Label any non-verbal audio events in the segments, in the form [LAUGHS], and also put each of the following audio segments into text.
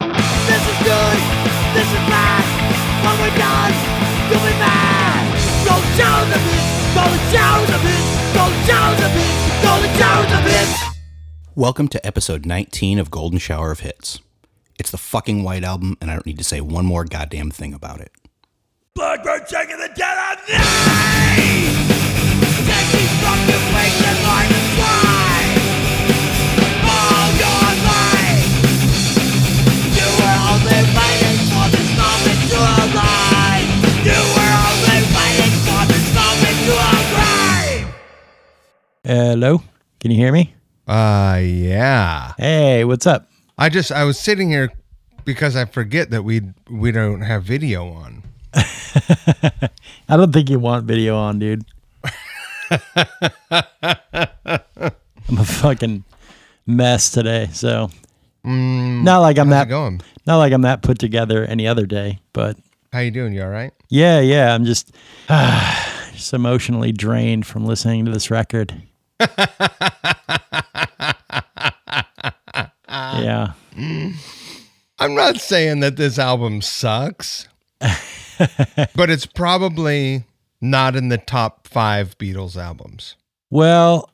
This is good, this is bad. When we're done, you'll be mad. Go down the pit, go down the pit, go down the pit, go down the pit. Welcome to episode 19 of Golden Shower of Hits. It's the fucking White Album, and I don't need to say one more goddamn thing about it. Taking the dead! Take these fucking wings and Hello, can you hear me? Uh yeah. Hey, what's up? I just I was sitting here because I forget that we we don't have video on. [LAUGHS] I don't think you want video on, dude. [LAUGHS] I'm a fucking mess today, so not like I'm that going? not like I'm that put together any other day, but How you doing? You all right? yeah, yeah, I'm just [SIGHS] just emotionally drained from listening to this record. Yeah. I'm not saying that this album sucks, [LAUGHS] but it's probably not in the top five Beatles albums, Well,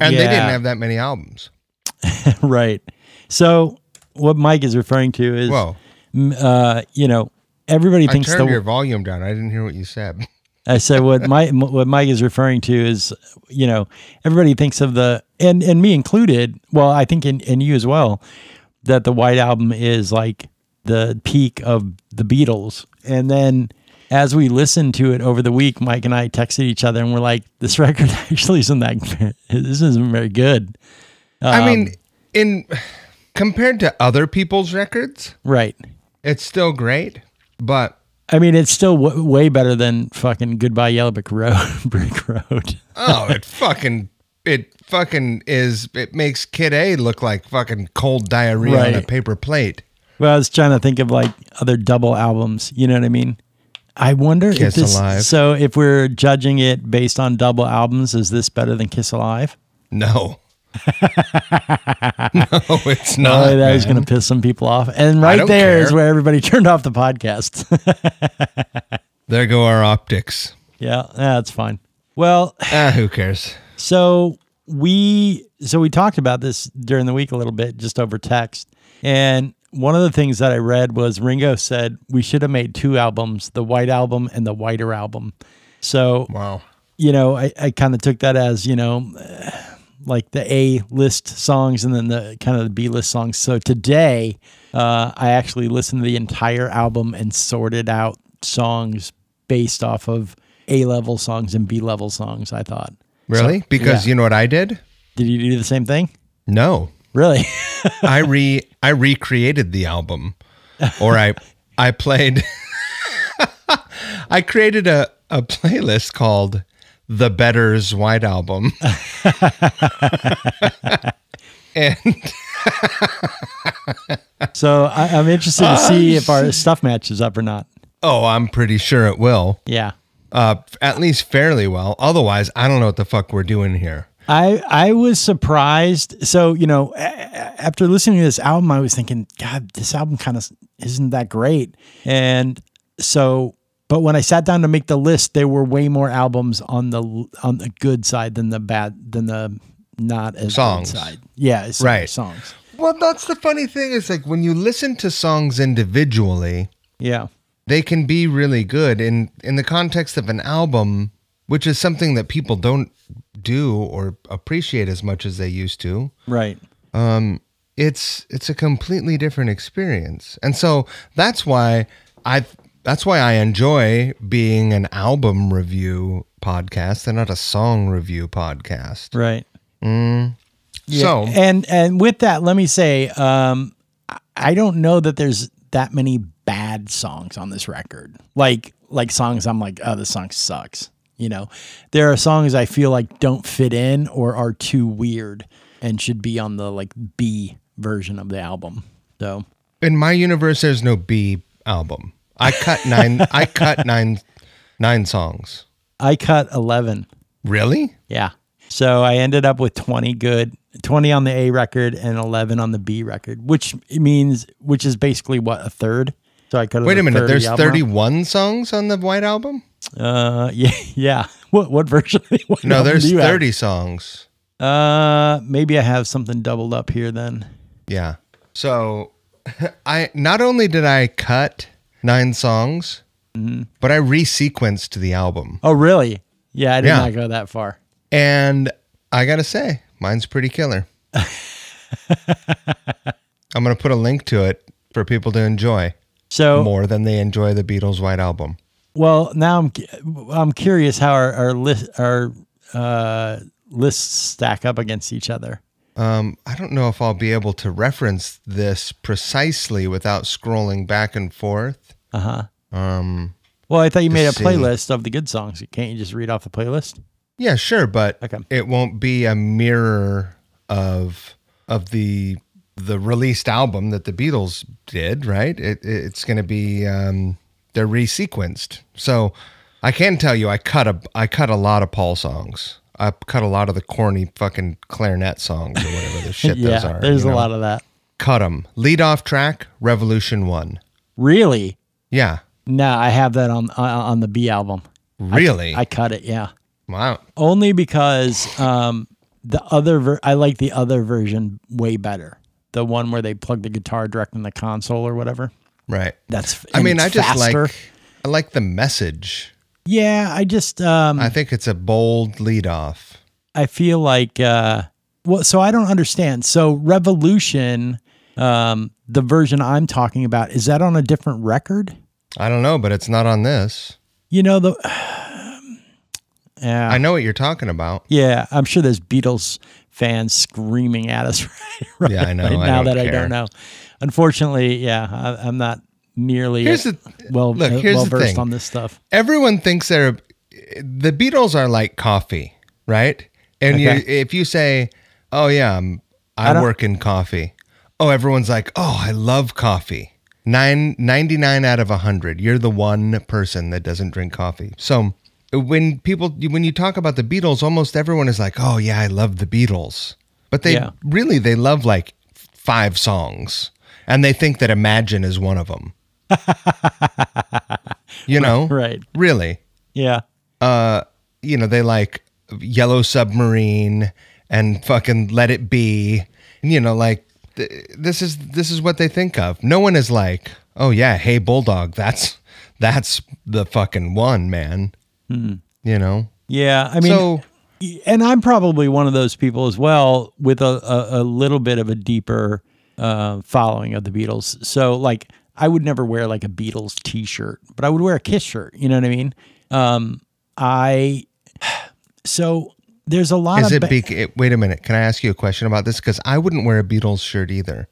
and they didn't have that many albums. [LAUGHS] right. So what Mike is referring to is, Whoa! uh, you know, everybody I thinks turned the. your volume down. I didn't hear what you said. [LAUGHS] I said what Mike [LAUGHS] what Mike is referring to is, you know, everybody thinks of the and and me included. Well, I think in and you as well, that the White Album is like the peak of the Beatles, and then. As we listened to it over the week, Mike and I texted each other and we're like, "This [LAUGHS] record actually isn't that. This isn't very good." I Um, mean, in compared to other people's records, right? it's still great, but I mean, it's still w- way better than fucking Goodbye Yellow Brick Road. [LAUGHS] Brick Road. Oh, it [LAUGHS] fucking it fucking is it makes Kid A look like fucking cold diarrhea on a paper plate. Well, I was trying to think of like other double albums. You know what I mean? I wonder Kiss if this. Alive. So, if we're judging it based on double albums, is this better than Kiss Alive? No. [LAUGHS] no, it's not. oh, that is man. going to piss some people off. And right there is where everybody [LAUGHS] turned off the podcast. [LAUGHS] There go our optics. yeah, that's fine. Well, [SIGHS] Ah, who cares? So we so we talked about this during the week a little bit, just over text. And one of the things that I read was Ringo said we should have made two albums, the White Album and the Whiter Album. So Wow. you know, I, I kind of took that as you know, eh, like the A list songs and then the kind of the B list songs. So today, uh, I actually listened to the entire album and sorted out songs based off of A level songs and B level songs. I thought. Really? because yeah. you know what I did? Did you do the same thing? No. Really? [LAUGHS] I re I recreated the album. Or I I played [LAUGHS] I created a, a playlist called The Better's White Album. [LAUGHS] and so I, I'm interested to see if our stuff matches up or not. oh, I'm pretty sure it will. Yeah. Uh, at least fairly well. Otherwise, I don't know what the fuck we're doing here. I I was surprised. So you know, after listening to this album, I was thinking, God, this album kind of isn't that great. And so, but when I sat down to make the list, there were way more albums on the on the good side than the bad than the not as Songs. good side. Yeah, it's Right. Songs. Well, that's the funny thing is like when you listen to songs individually, Yeah. they can be really good in in the context of an album, which is something that people don't do or appreciate as much as they used to. Right. Um it's it's a completely different experience. And so that's why I that's why I enjoy being an album review podcast and not a song review podcast. Right. mm So and and with that, let me say, um, I- I don't know that there's that many bad songs on this record. Like like songs I'm like, oh, this song sucks. You know, there are songs I feel like don't fit in or are too weird and should be on the like B version of the album. So in my universe there's no B album. I cut nine I cut nine nine songs. I cut eleven. Really? Yeah. So I ended up with 20 good, 20 on the A record and 11 on the B record, which means, which is basically what, a third? So I cut. Wait a minute. There's 31 songs on the White Album? Uh, [LAUGHS] yeah, yeah. What what version? Of the White No, there's you have? 30 songs. Uh, maybe I have something doubled up here then. Yeah. So [LAUGHS] I not only did I cut nine songs, Mm-hmm. but I resequenced the album. Oh, really? Yeah, I did Yeah. not go that far. And I got to say, mine's pretty killer. [LAUGHS] I'm going to put a link to it for people to enjoy So, more than they enjoy the Beatles White Album. well, now I'm I'm curious how our our list our uh lists stack up against each other. Um, I don't know if I'll be able to reference this precisely without scrolling back and forth. Uh huh. Um, Well, I thought you made a see. playlist of the good songs. Can't you just read off the playlist? yeah, sure, but Okay. it won't be a mirror of of the the released album that the Beatles did, right? It, it's going to be um, they're resequenced. So I can tell you, I cut a I cut a lot of Paul songs. I cut a lot of the corny fucking clarinet songs or whatever the shit [LAUGHS] those yeah, are. there's you a know? lot of that. cut them. Lead off track, Revolution One. Really? Yeah, No, I have that on on on the B album. really. I cut it. Yeah. wow. only because um, the other ver- I like the other version way better. The one where they plug the guitar direct in the console or whatever. Right. That's I mean, I just faster. like I like the message. Yeah, I just um, I think it's a bold lead off. I feel like uh, well, so I don't understand. So Revolution, um, the version I'm talking about, is that on a different record? I don't know, but it's not on this. You know the. [SIGHS] Yeah, I know what you're talking about. Yeah, I'm sure there's Beatles fans screaming at us right, [LAUGHS] right, Yeah, I know. right now don't that I don't know. Unfortunately, yeah, I, I'm not nearly Here's the- well look, uh, here's well versed on this stuff. Everyone thinks they're the Beatles are like coffee, right? And Okay. you, if you say, "Oh yeah, I'm, I, I work in coffee," oh, everyone's like, "Oh, I love coffee." Nine, 99 out of 100 you're the one person that doesn't drink coffee so when people when you talk about the beatles almost everyone is like oh yeah i love the beatles but they Yeah. really they love like five songs and they think that imagine is one of them [LAUGHS] you know Right. really Yeah. uh you know they like yellow submarine and fucking let it be you know like this is this is what they think of no one is like oh yeah hey bulldog that's that's the fucking one man you know Yeah. I mean, so and I'm probably one of those people as well with a, a, a little bit of a deeper uh, following of the Beatles. So, like, I would never wear like a Beatles t shirt, but I would wear a Kiss shirt. You know what I mean? Um, I, [SIGHS] so there's a lot is of. it ba- big it, eh, wait a minute. Can i ask you a question about this? Because i wouldn't wear a beatles shirt either.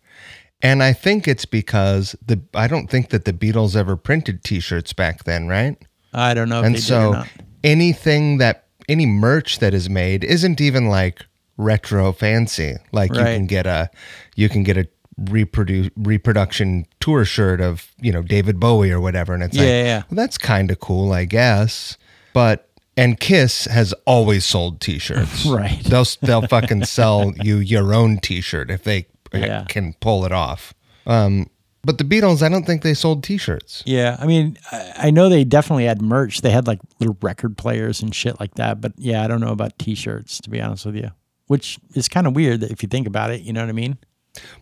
And i think it's because the i don't think that the beatles ever printed t-shirts back then right? I don't know if and they did or so anything that any merch that is made isn't even like retro fancy. Like you can get a you can get a reproduce reproduction tour shirt of you know david bowie or whatever. And it's Yeah, like yeah, yeah. well, that's kind of cool i guess. But and kiss has always sold t-shirts [LAUGHS] Right. they'll they'll fucking sell you your own t-shirt if they Yeah. can pull it off um but the beatles i don't think they sold t-shirts Yeah, I mean, I, I know they definitely had merch. They had like little record players and shit like that. But yeah, I don't know about T-shirts to be honest with you, which is kind of weird if you think about it. You know what I mean?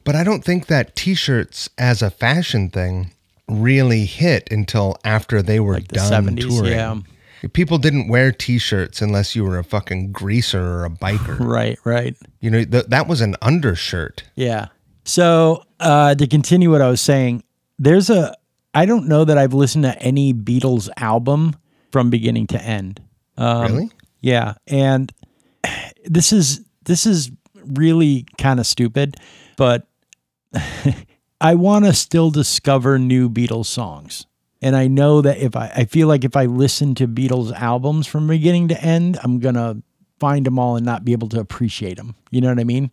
But I don't think that t-shirts as a fashion thing really hit until after they were Like the done 70s, touring. yeah. People didn't wear t-shirts unless you were a fucking greaser or a biker. [LAUGHS] Right, right. you know, th- that was an undershirt. Yeah. So uh, to continue what I was saying, there's a. I don't know that I've listened to any Beatles album from beginning to end. Um, really? Yeah, and this is this is really kind of stupid, but [LAUGHS] I want to still discover new Beatles songs. And I know that if I I feel like if I listen to Beatles albums from beginning to end, I'm going to find them all and not be able to appreciate them. You know what I mean?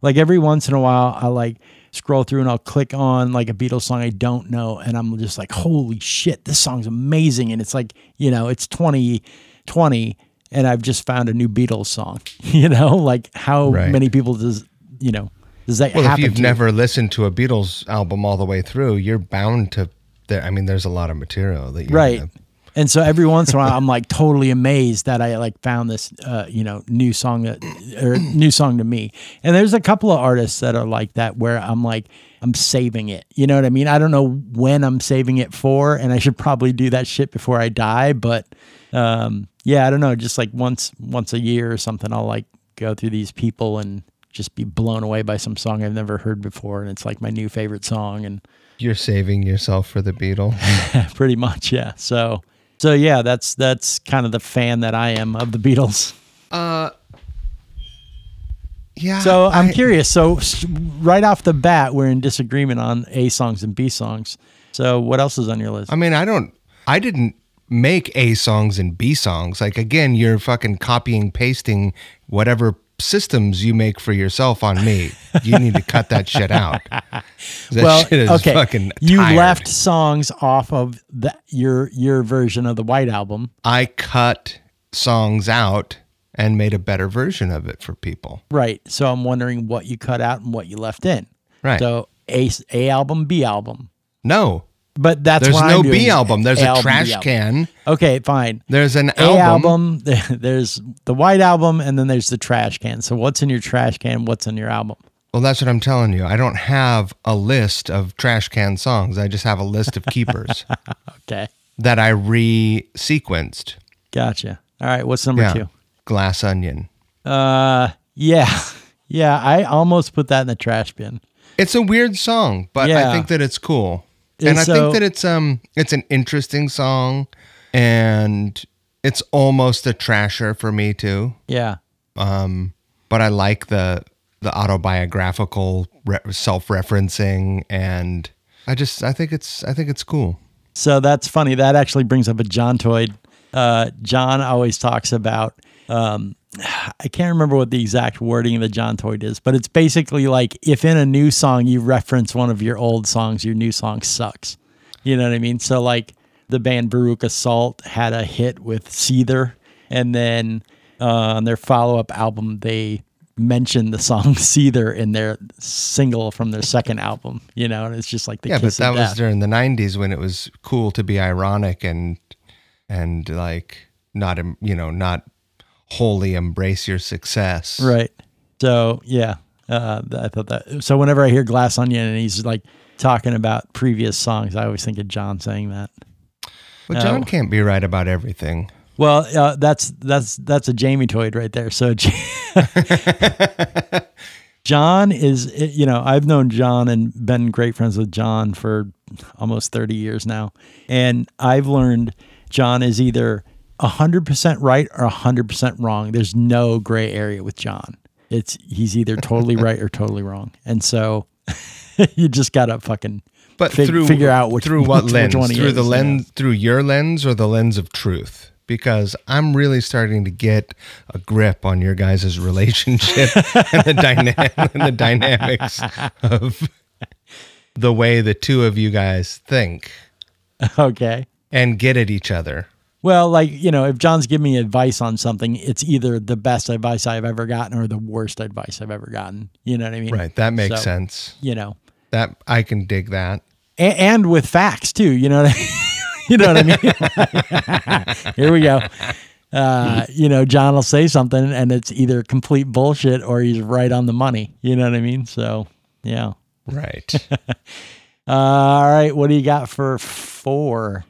Like every once in a while I like scroll through and I'll click on like a Beatles song I don't know and I'm just like holy shit, this song's amazing and it's like, you know, it's 2020 and I've just found a new Beatles song. [LAUGHS] You know, like how Right. many people does you know does that Well, if you've never listened to a Beatles album all the way through, you're bound to. There, I mean, there's a lot of material that you're right. gonna- and so every once in a while i'm like totally amazed that i like found this uh, you know new song that or new song to me. And there's a couple of artists that are like that where i'm like i'm saving it. You know what i mean? I don't know when i'm saving it for and i should probably do that shit before i die but um yeah i don't know. Just like once once a year or something i'll like go through these people and just be blown away by some song i've never heard before and it's like my new favorite song and You're saving yourself for the Beatle. [LAUGHS] pretty much yeah so so yeah that's that's kind of the fan that i am of the beatles Uh, yeah. so i'm I- curious so right off the bat we're in disagreement on a songs and b songs so what else is on your list I mean, I don't. I didn't make A songs and B songs. Like again, you're fucking copying pasting whatever systems you make for yourself on me. You need to cut that shit out. [LAUGHS] That well shit is okay you tired. left songs off of the, your your version of the white album I cut songs out and made a better version of it for people. right so i'm wondering what you cut out and what you left in Right. so a a album b album No, but that's why there's no. B album. There's A a B trash album. can. okay fine There's an A album. album. [LAUGHS] There's the white album, and then there's the trash can. So what's in your trash can? What's in your album? Well, that's what I'm telling you. I don't have a list of trash can songs. I just have a list of keepers [LAUGHS] Okay, that I re-sequenced. gotcha. All right, what's number Yeah. two? Glass Onion. Uh, yeah, [LAUGHS] yeah. I almost put that in the trash bin. It's a weird song, but Yeah. I think that it's cool. And And I so- think that it's um it's an interesting song and it's almost a trasher for me too. Yeah, Um But I like the the autobiographical re- self-referencing and I just I think it's I think it's cool. So that's funny. That actually brings up a John Toyd. Uh, John always talks about. Um, I can't remember what the exact wording of the John Toyd is, but it's basically like if in a new song you reference one of your old songs, your new song sucks. You know what I mean? So like the band Veruca Salt had a hit with Seether, and then uh, on their follow-up album they mentioned the song [LAUGHS] Seether in their single from their second album. You know, and it's just like the Yeah, but that was during the 90s when it was cool to be ironic and and like not you know, not wholly embrace your success. Right. So yeah, uh, I thought that. So whenever I hear Glass Onion and he's like talking about previous songs, I always think of John saying that. But John Oh. can't be right about everything. Well, uh, that's that's that's a Jamie Toyd right there. So [LAUGHS] John is, you know, I've known John and been great friends with John for almost 30 years now. And I've learned John is either 100% right or 100% wrong. There's no gray area with John. It's he's either totally right or totally wrong. And so [LAUGHS] you just got to fucking But fig- through figure out which through what which lens? through is, the lens through your lens or the lens of truth? Because I'm really starting to get a grip on your guys' relationship [LAUGHS] and the dyna- and the dynamics of the way the two of you guys think? [LAUGHS] Okay. and get at each other. Well, like, you know, if John's giving me advice on something, it's either the best advice I've ever gotten or the worst advice I've ever gotten. You know what I mean? Right. That makes So, sense. You know, That I can dig that. a- and with facts too. You know what I mean? [LAUGHS] you know what I mean? [LAUGHS] Here we go. Uh, you know, John will say something and it's either complete bullshit or he's right on the money. You know what I mean? So, yeah. Right. [LAUGHS] Uh, all right. What do you got for four?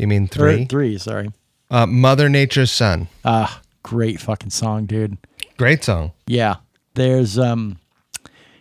You mean Or three? three, sorry. Uh, Mother Nature's Son. Ah, great fucking song, dude. Great song. Yeah. There's um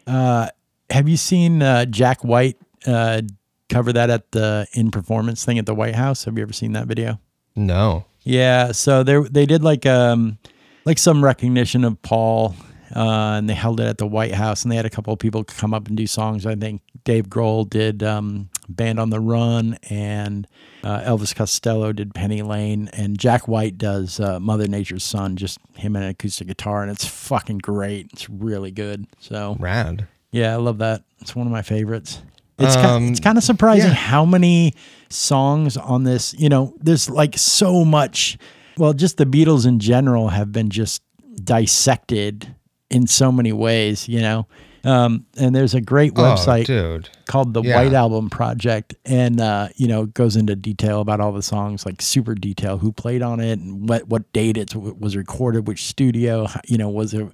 uh have you seen uh Jack White uh cover that at the in performance thing at the White House? Have you ever seen that video? No. Yeah, so they they did like um like some recognition of Paul uh and they held it at the White House and they had a couple of people come up and do songs. I think Dave Grohl did um Band on the Run and uh, Elvis Costello did Penny Lane and Jack White does uh, Mother Nature's Son, just him and an acoustic guitar and it's fucking great. It's really good. So Rad. yeah, I love that. It's one of my favorites. It's Um, kind, it's kind of surprising yeah. how many songs on this. You know, there's like so much well, just the Beatles in general have been just dissected in so many ways, you know. Um, and there's a great website Oh, called the Yeah. White Album Project, and uh, you know goes into detail about all the songs, like super detail, who played on it, and what what date it was recorded, which studio, you know, was it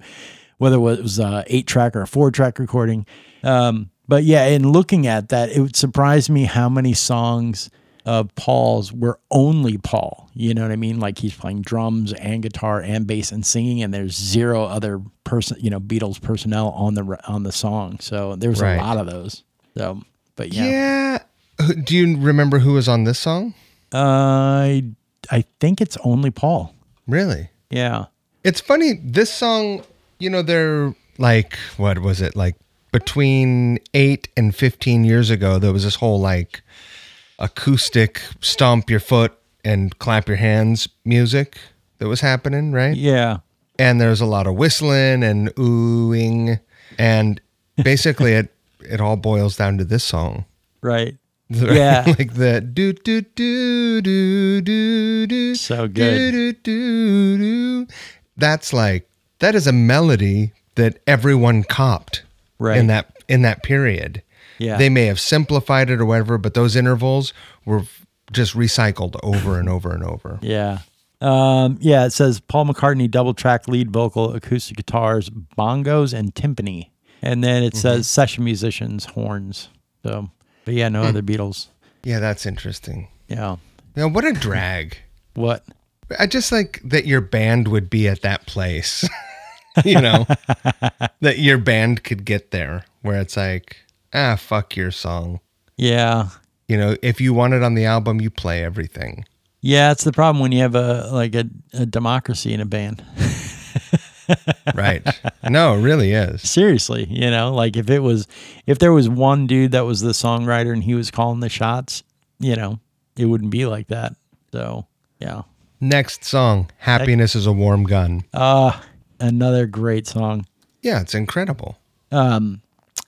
whether it was a eight track or a four track recording. Um, but yeah, in looking at that, it would surprise me how many songs of Paul's were only Paul. You know what I mean? Like he's playing drums and guitar and bass and singing, and there's zero other person, you know, Beatles personnel on the on the song. So there's Right. a lot of those. So, but yeah, Yeah. Do you remember who was on this song? Uh, I I think it's only Paul. Really? Yeah, It's funny. This song, you know, they're like, what was it? Like between eight and 15 years ago, there was this whole like acoustic stomp your foot and clap your hands music that was happening, right? yeah, And there's a lot of whistling and oohing. And basically, it, [LAUGHS] it all boils down to this song. right. [LAUGHS] Yeah. [LAUGHS] like the do do do do do do. So good. Do, do, do, do. That's like that is a melody that everyone copped Right. in that in that period. Yeah. They may have simplified it or whatever, but those intervals were just recycled over and over and over. Yeah. Um, yeah, it says Paul McCartney double track lead vocal, acoustic guitars, bongos, and timpani. And then it says session musicians, horns. So, but yeah, no other Beatles. Yeah, that's interesting. Yeah. Know, what a drag. What? I just like that your band would be at that place. [LAUGHS] you know, [LAUGHS] that your band could get there where it's like, ah, fuck your song. Yeah. You know, if you want it on the album, you play everything. Yeah, it's the problem when you have a like a, a democracy in a band. [LAUGHS] Right. no, it really is. Seriously, you know, like if it was if there was one dude that was the songwriter and he was calling the shots, you know, it wouldn't be like that. So, yeah. Next song, Happiness is a Warm Gun. Uh another great song. Yeah, it's incredible.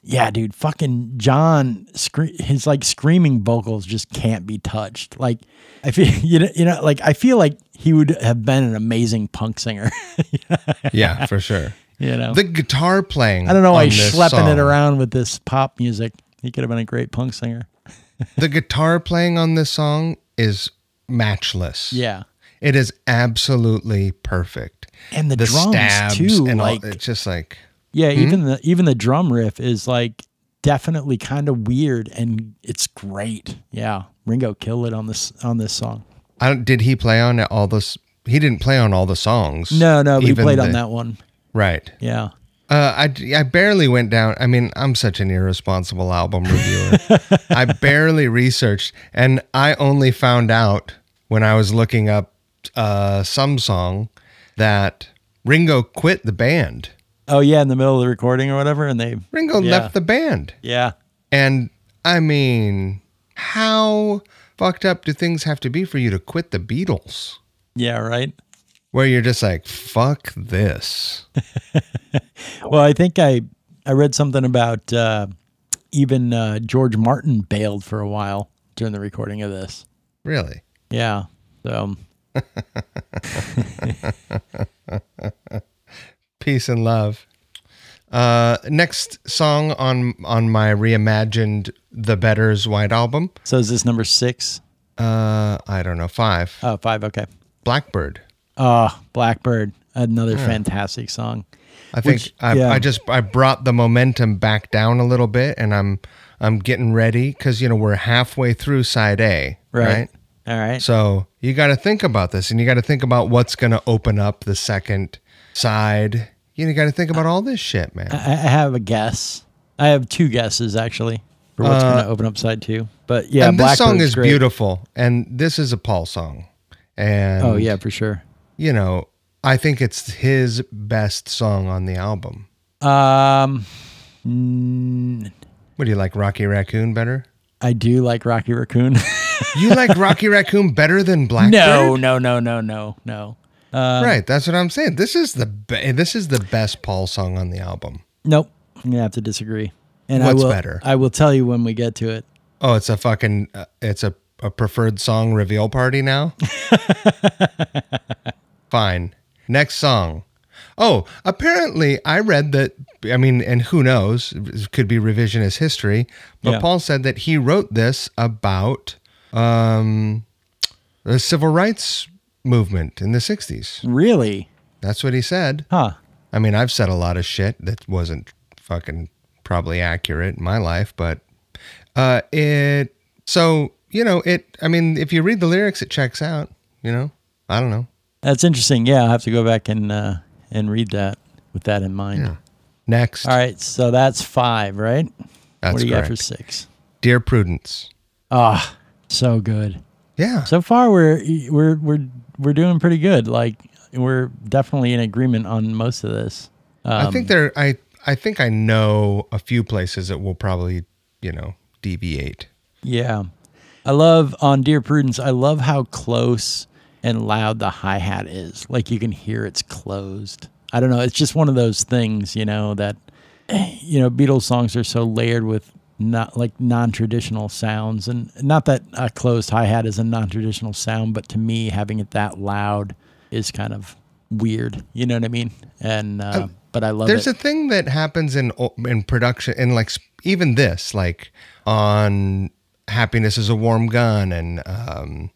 Yeah, dude, fucking John, scre- his like screaming vocals just can't be touched. Like, I feel [LAUGHS] you know, you know, like I feel like he would have been an amazing punk singer. [LAUGHS] Yeah, for sure. you know, The guitar playing. I don't know why he's schlepping it around with this pop music. He could have been a great punk singer. [LAUGHS] The guitar playing on this song is matchless. Yeah, It is absolutely perfect. and the, The drums stabs too. and like, all, it's just like yeah, even the even the drum riff is like definitely kind of weird, and it's great. Yeah, Ringo killed it on this on this song. I don't, did he play on all this? He didn't play on all the songs. No, no, he played on that one. Right. Yeah. Uh, I, I barely went down. I mean, I'm such an irresponsible album reviewer. I [LAUGHS] barely researched, and I only found out when I was looking up uh, some song that Ringo quit the band. Oh yeah, in the middle of the recording or whatever, and they Ringo Yeah. left the band. yeah. And I mean, how fucked up do things have to be for you to quit the Beatles? Yeah, right. Where you're just like, fuck this. [LAUGHS] Well, I think I I read something about uh, even uh, George Martin bailed for a while during the recording of this. Really? Yeah. So [LAUGHS] [LAUGHS] Peace and love. Uh, next song on on my reimagined The Better's White album. so is this number six? Uh, I don't know, five. Oh, five. Okay. Blackbird. Oh, Blackbird, another fantastic song. I think Which- I, yeah. I just I brought the momentum back down a little bit, and I'm I'm getting ready because you know we're halfway through side A, Right. right? All right. So you got to think about this, and you got to think about what's going to open up the second side. You got to think about all this shit, man. I, I have a guess. I have two guesses actually for what's going to open up side two. But yeah, Uh, and this song is great. beautiful, and this is a Paul song, and Oh yeah, for sure. you know I think it's his best song on the album. Um, mm, What do you like, Rocky Raccoon better? I do like Rocky Raccoon. [LAUGHS] You like Rocky Raccoon better than Blackbird? no, no, no, no, no, no. Right. That's what I'm saying. This is the be- this is the best Paul song on the album. Nope. I'm gonna have to disagree. And What's I will, better? I will tell you when we get to it. Oh, it's a fucking uh, it's a, a preferred song reveal party now. [LAUGHS] Fine. Next song. Oh, apparently I read that. I mean, and who knows? It could be revisionist history. But Yeah. Paul said that he wrote this about um, the civil rights movement in the '60s. Really? That's what he said. Huh. I mean, I've said a lot of shit that wasn't fucking probably accurate in my life, but uh, it. So you know, it. I mean, if you read the lyrics, it checks out. You know, I don't know. That's interesting. Yeah, I'll have to go back and uh, and read that with that in mind. Yeah. Next, All right, so that's five, right? That's what do you got for six? dear Prudence. Ah, so good. Yeah, So far, we're we're we're we're doing pretty good. Like we're definitely in agreement on most of this. I Um, think there. I I think I know a few places that will probably you know deviate. Yeah. I love on Dear Prudence, I love how close and loud the hi hat is. Like you can hear it's closed. I don't know. It's just one of those things, you know, that, eh, you know, Beatles songs are so layered with not like non traditional sounds. And not that a closed hi hat is a non traditional sound, but to me, having it that loud is kind of weird. You know what I mean? And, uh, but I love it. There's it. a thing that happens in in production, and like even this, like on "Happiness Is a Warm Gun" and um,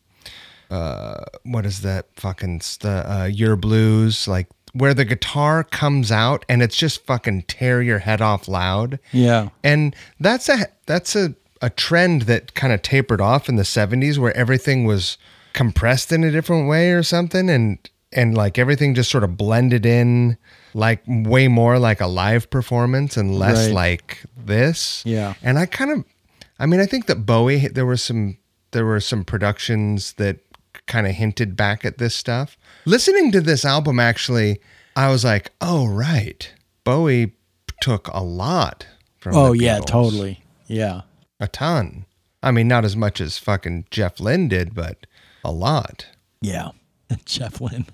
uh, what is that fucking st- uh, "Yer Blues," like where the guitar comes out and it's just fucking tear your head off loud. yeah. And that's a that's a, a trend that kind of tapered off in the 70s where everything was compressed in a different way or something and and like everything just sort of blended in like way more like a live performance and less Right. like this. Yeah. And I kind of I mean I think that Bowie there were some there were some productions that kind of hinted back at this stuff. Listening to this album actually I was like, "Oh right. Bowie took a lot from Oh, yeah, totally. Yeah. A ton. I mean, not as much as fucking Jeff Lynne did, but a lot. Yeah. [LAUGHS] Jeff Lynne.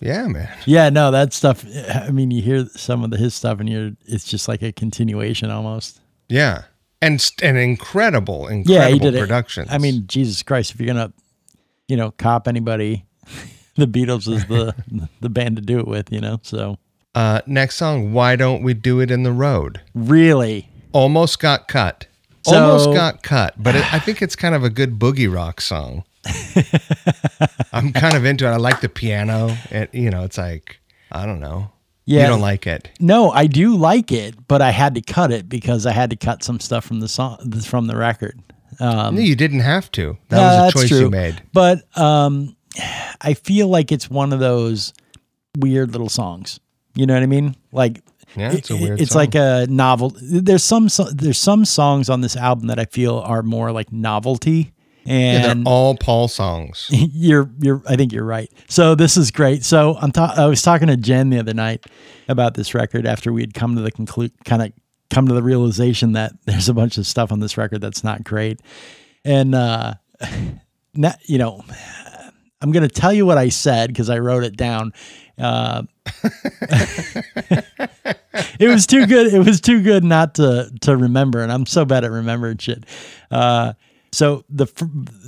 Yeah, man. Yeah, no, that stuff. I mean, you hear some of the, his stuff, and you're it's just like a continuation almost. Yeah. And st- and incredible, incredible Yeah, he did productions. it. I mean, Jesus Christ, if you're gonna, you know, cop anybody, the Beatles is the [LAUGHS] the band to do it with. You know, so uh, next song, Why Don't We Do It in the Road? really, Almost got cut. So- Almost got cut, but it, I think it's kind of a good boogie rock song. [LAUGHS] I'm kind of into it. I like the piano. It, you know, it's like, I don't know. Yeah. You don't like it. no, I do like it, but I had to cut it because I had to cut some stuff from the song from the record. Um, no, you didn't have to. That Yeah, was a choice true. you made. But um, I feel like it's one of those weird little songs. You know what I mean? Like, Yeah, it's a weird It's song. like a novel. There's some there's some songs on this album that I feel are more like novelty, Yeah, they're all Paul songs. [LAUGHS] you're you're I think you're right. So this is great. So I'm ta- I was talking to Jen the other night about this record after we had come to the conclude kind of come to the realization that [LAUGHS] there's a bunch of stuff on this record that's not great. And uh [LAUGHS] you know, I'm going to tell you what I said because I wrote it down. Uh, [LAUGHS] it was too good. It was too good not to to remember, and I'm so bad at remembering shit. Uh, so the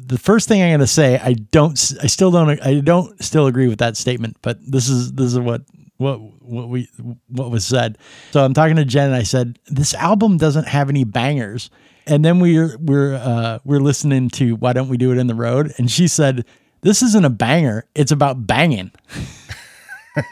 the first thing I'm going to say, I don't, I still don't, I don't still agree with that statement. But this is this is what what what we what was said. So I'm talking to Jen, and I said this album doesn't have any bangers. And then we're we're uh, we're listening to Why Don't We Do It in the Road, and she said this isn't a banger. It's about banging. [LAUGHS]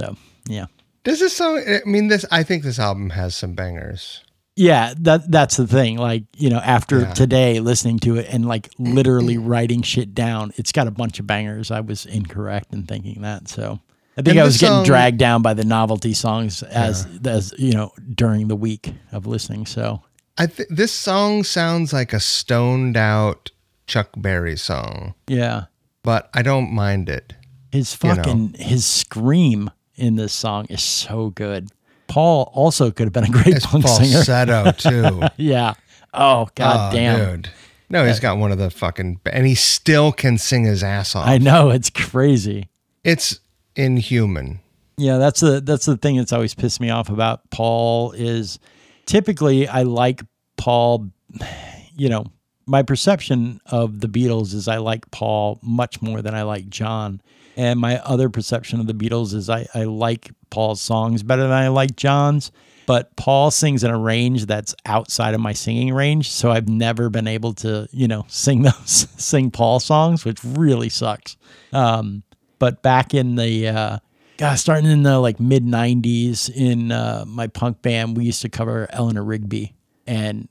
so yeah. Does this song? I mean, this. I think this album has some bangers. Yeah, that that's the thing. Like, you know, after Yeah. today listening to it and like literally [CLEARS THROAT] writing shit down, it's got a bunch of bangers. I was incorrect in thinking that. So I think And I was getting song- dragged down by the novelty songs as as you know, during the week of listening. So I th- this song sounds like a stoned out Chuck Berry song, yeah. but I don't mind it. His You know. fucking his scream in this song is so good. Paul also could have been a great It's punk singer. falsetto [LAUGHS] too. Yeah. Oh god Oh, damn. dude. No, he's uh, got one of the fucking, and he still can sing his ass off. I know it's crazy. It's inhuman. Yeah, that's the that's the thing that's always pissed me off about Paul is typically I like Paul, [SIGHS] you know, my perception of the Beatles is I like Paul much more than I like John. And my other perception of the Beatles is I, I like Paul's songs better than I like John's. But Paul sings in a range that's outside of my singing range. So I've never been able to, you know, [LAUGHS] sing those, sing Paul songs, which really sucks. Um, but back in the, uh, God, starting in the like mid 90s in uh, my punk band, we used to cover Eleanor Rigby. And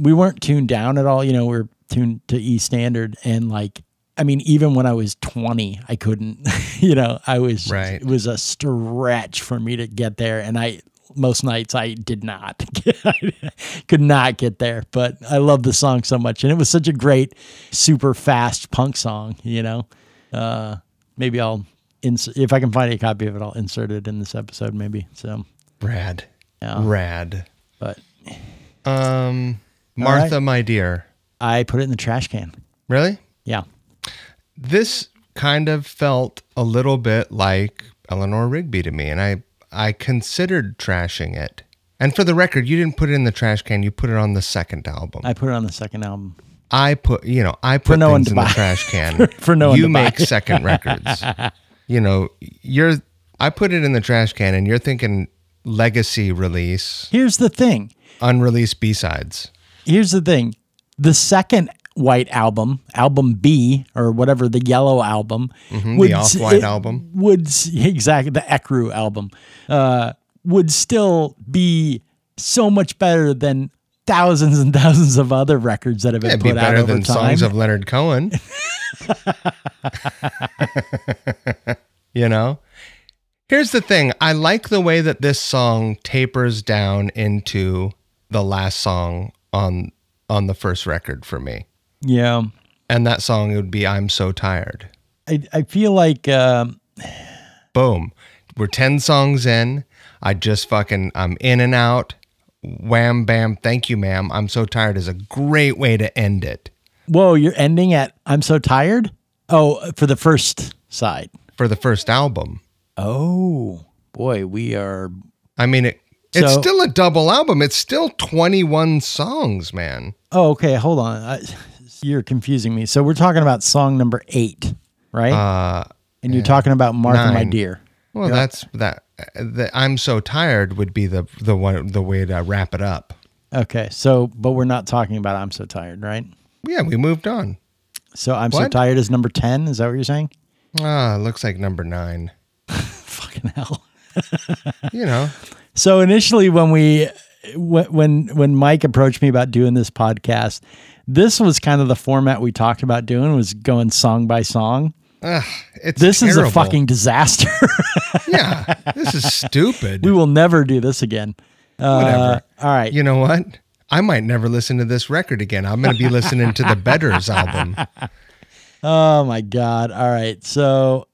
we weren't tuned down at all. You know, we are tuned to E standard. And like, I mean, even when I was 20, I couldn't, [LAUGHS] you know, I was, Right. it was a stretch for me to get there. And I, most nights I did not, [LAUGHS] could not get there, but I love the song so much. And it was such a great, super fast punk song, you know? Uh, maybe I'll, ins- if I can find a copy of it, I'll insert it in this episode, maybe. So, Rad. Yeah. Rad. but Um, Martha, right. my dear. I put it in the trash can. Really? Yeah. This kind of felt a little bit like Eleanor Rigby to me, and I I considered trashing it. And for the record, you didn't put it in the trash can. You put it on the second album. I put it on the second album. I put, you know, I put no one things in the trash can. [LAUGHS] For no one you to buy. make second records. [LAUGHS] You know, you're. I put it in the trash can, and you're thinking legacy release, Here's the thing. Unreleased B sides. Here's the thing. The second white album, album B or whatever the yellow album, Mm-hmm, the Off-White it album. would [LAUGHS] exactly the Ecru album, uh, would still be so much better than thousands and thousands of other records that have been It'd put be out better over than time. songs of Leonard Cohen. [LAUGHS] you know? Here's the thing I like the way that this song tapers down into the last song on on the first record for me. yeah, And that song would be I'm So Tired. I I feel like um, Boom. We're 10 songs in. I just fucking I'm in and out. Wham bam. Thank you, ma'am. I'm so tired is a great way to end it whoa, you're ending at I'm so tired. Oh, for the first side. for the first album. Oh boy, we are I mean, it, it's So- still a double album. It's still 21 songs, man. Oh, okay. Hold on. I, you're confusing me. So we're talking about song number eight, right? Uh, and you're talking about Martha, my dear. well, that's that. The I'm so tired would be the the one the way to wrap it up. Okay. So, but we're not talking about I'm so tired, right? Yeah, we moved on. So I'm so tired is number ten. Is that what you're saying? Ah, looks like number nine. [LAUGHS] Fucking hell. [LAUGHS] You know, So initially, when we when when Mike approached me about doing this podcast, this was kind of the format we talked about doing was going song by song. Ugh, it's This is a fucking disaster. [LAUGHS] yeah. This is stupid. we will never do this again. Uh, Whatever. all right. You know what? I might never listen to this record again. I'm going to be listening to the Betters album. [LAUGHS] Oh my god! All right, so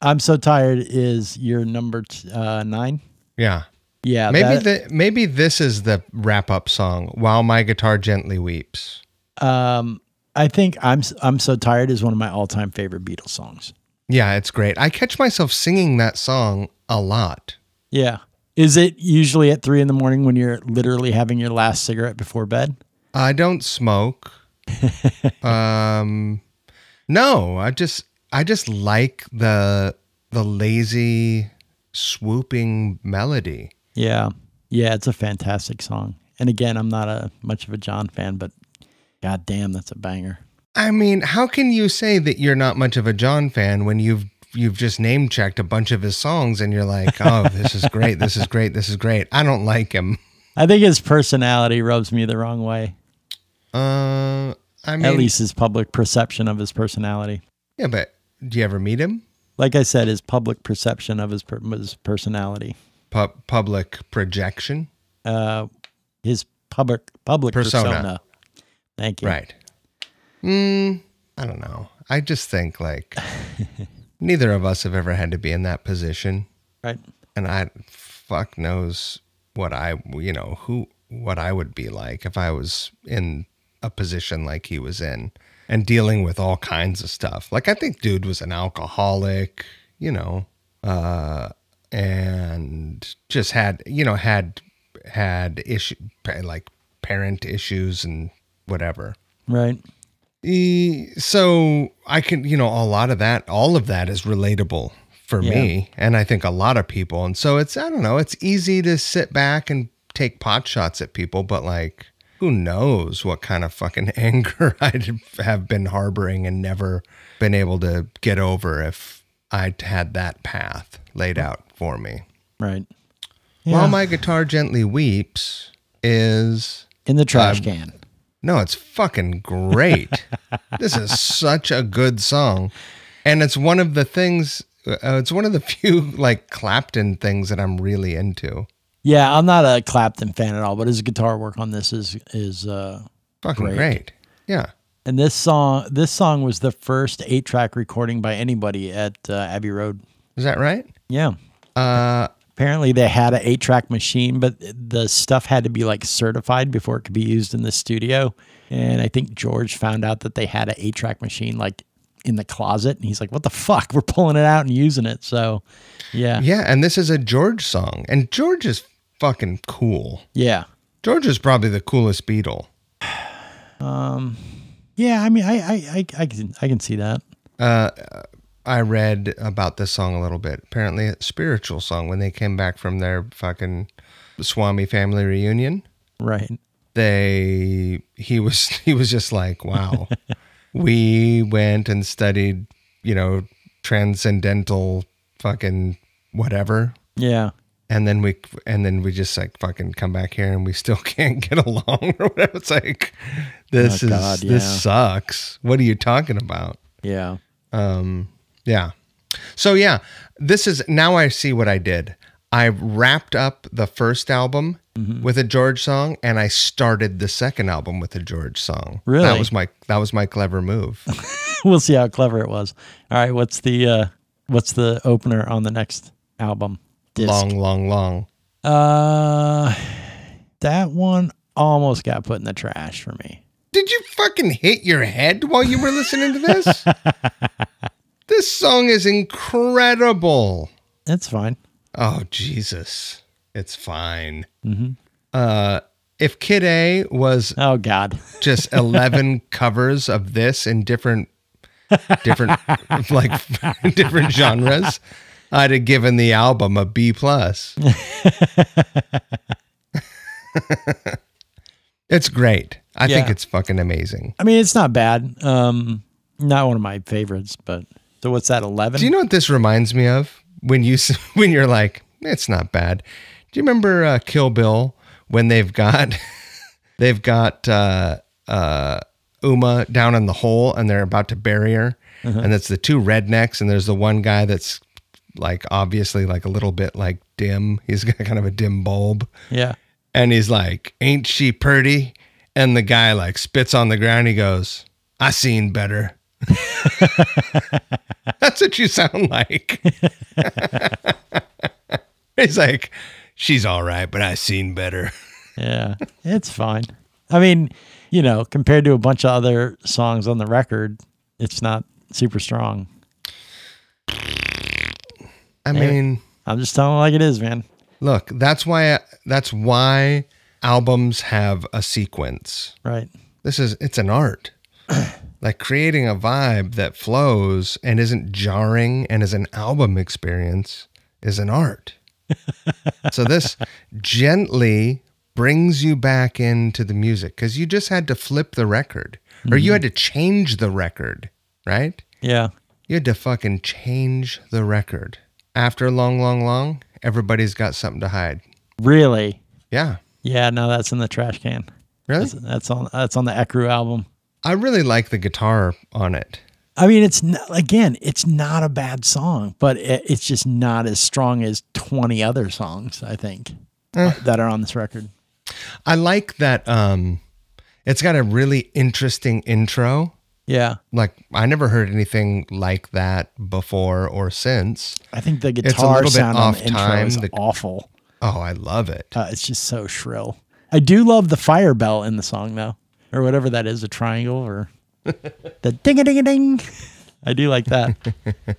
I'm so tired. Is your number t- uh, nine? Yeah. Yeah, Maybe that- the maybe this is the wrap up song. While my guitar gently weeps. um, I think I'm I'm so tired is one of my all time favorite Beatles songs. Yeah, it's great. I catch myself singing that song a lot. Yeah, is it usually at three in the morning when you're literally having your last cigarette before bed? I don't smoke. [LAUGHS] um no, I just I just like the the lazy swooping melody. Yeah, yeah, it's a fantastic song. And again, I'm not a much of a John fan, but god damn, that's a banger. I mean, how can you say that you're not much of a John fan when you've you've just name checked a bunch of his songs and you're like, [LAUGHS] "Oh, this is great. This is great. This is great." I don't like him. I think his personality rubs me the wrong way. Uh, I mean, At least his public perception of his personality. yeah, but do you ever meet him? like I said, his public perception of his, per- his personality, Pu- public projection, uh, his public public Persona. persona. Thank you. right? Mm, I don't know. I just think like [LAUGHS] neither of us have ever had to be in that position, Right. and I fuck knows what I you know who what I would be like if I was in a position like he was in and dealing with all kinds of stuff. Like I think dude was an alcoholic, you know, uh and just had, you know, had had issue like parent issues and whatever. Right. E- so I can, you know, a lot of that, all of that is relatable for Yeah. me, and I think a lot of people. And so it's, I don't know, it's easy to sit back and take pot shots at people, but like, who knows what kind of fucking [LAUGHS] anger I'd have been harboring and never been able to get over if I'd had that path laid out for me. Right. While my guitar gently weeps is in the trash um, can. No, it's fucking great. [LAUGHS] this is such a good song. And it's one of the things, uh, it's one of the [LAUGHS] few like Clapton things that I'm really into. Yeah, I'm not a Clapton fan at all, but his guitar work on this is is uh Fucking Great. great. Yeah. and this song this song was the first 8-track recording by anybody at uh, Abbey Road. Is that right? Yeah. Uh, Apparently they had an 8-track machine, but the stuff had to be like certified before it could be used in the studio. And I think George found out that they had an 8-track machine like in the closet and he's like, "What the fuck? We're pulling it out and using it." So, yeah. yeah. And this is a George song. And George is fucking cool. Yeah. George is probably the coolest Beatle. [SIGHS] Um, Yeah, I mean, I I I, I can I can see that. I read about this song a little bit. Apparently, a spiritual song when they came back from their fucking Swami family reunion. Right. they he was [LAUGHS] he was just like wow [LAUGHS] we went and studied you know transcendental fucking whatever Yeah. and then we and then we just like fucking come back here and we still [LAUGHS] can't get along or whatever it's like this Oh, is God, yeah. this sucks what are you talking about Yeah. Um, yeah. So yeah, this is now I see what I did. I wrapped up the first album Mm-hmm. with a George song and I started the second album with a George song. Really? That was my that was my clever move. [LAUGHS] we'll see how clever it was. All right, what's the uh what's the opener on the next album? Disc. long, long, long. Uh that one almost got put in the trash for me. Did you fucking hit your head while you were listening to this? [LAUGHS] this song is incredible. It's fine. Oh Jesus. It's fine. Mm-hmm. Uh if Kid A was Oh god. [LAUGHS] just 11 covers of this in different different [LAUGHS] like different genres i'd have given the album a b plus [LAUGHS] it's great i think it's fucking amazing I mean, it's not bad. Um not one of my favorites, but so what's that 11? do you know what this reminds me of? When you [LAUGHS] when you're like it's not bad. Do you remember uh, kill bill? When they've got [LAUGHS] they've got uh uh uma down in the hole and they're about to bury her. And it's the two rednecks and there's the one guy that's like obviously like a little bit like dim. He's [LAUGHS] got kind of a dim bulb. Yeah. and he's like ain't she purty and the guy like spits on the ground. He goes i seen better [LAUGHS] that's what you sound like [LAUGHS] he's like she's all right but i seen better [LAUGHS] Yeah. It's fine. I mean, you know, compared to a bunch of other songs on the record, it's not super strong. i mean I'm just telling like it is, man. look that's why that's why albums have a sequence Right. this is it's an art [CLEARS THROAT] like creating a vibe that flows and isn't jarring and is an album experience is an art [LAUGHS] so this gently brings you back into the music because you just had to flip the record or you mm-hmm. had to change the record right Yeah. you had to fucking change the record after long long long everybody's got something to hide Really? yeah Yeah, no, that's in the trash can. really That's, that's on that's on the Ecru album. I really like the guitar on it I mean, it's not, again, it's not a bad song, but it, it's just not as strong as 20 other songs, I think, Eh. that are on this record. I like that um it's got a really interesting intro. Yeah. Like I never heard anything like that before or since. I think the guitar sound on the intro time. is The- awful. Oh, I love it. Uh, it's just so shrill. I do love the fire bell in the song, though, or whatever that is, a triangle or [LAUGHS] the ding a ding a ding. I do like that.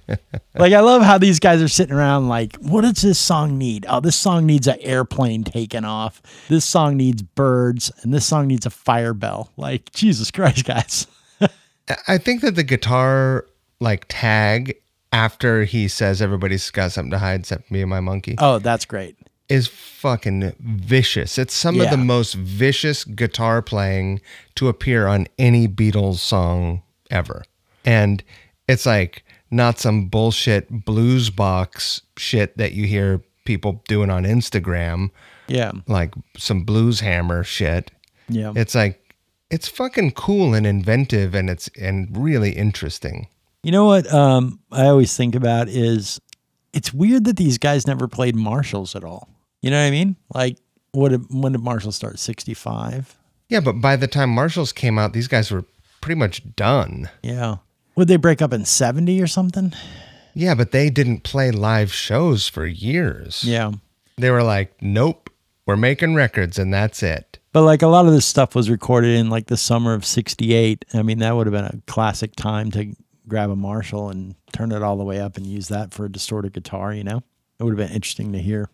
[LAUGHS] like I love how these guys are sitting around like, what does this song need? Oh, this song needs an airplane taken off. This song needs birds, and this song needs a fire bell. Like Jesus Christ, guys. [LAUGHS] I think that the guitar like tag after he says everybody's got something to hide except me and my monkey Oh, that's great. Is fucking vicious. It's some of the most vicious guitar playing to appear on any Beatles song ever. And it's like not some bullshit blues box shit that you hear people doing on Instagram, Yeah. like some blues hammer shit. Yeah. It's like it's fucking cool and inventive and it's and really interesting. You know what um, I always think about is it's weird that these guys never played Marshalls at all. You know what I mean? Like, what did, when did Marshall start? 65? Yeah, but by the time Marshalls came out, these guys were pretty much done. Yeah. Would they break up in 70 or something? Yeah, but they didn't play live shows for years. Yeah. They were like, nope, we're making records and that's it. But like a lot of this stuff was recorded in like the summer of 68. I mean, that would have been a classic time to grab a Marshall and turn it all the way up and use that for a distorted guitar, you know? It would have been interesting to hear.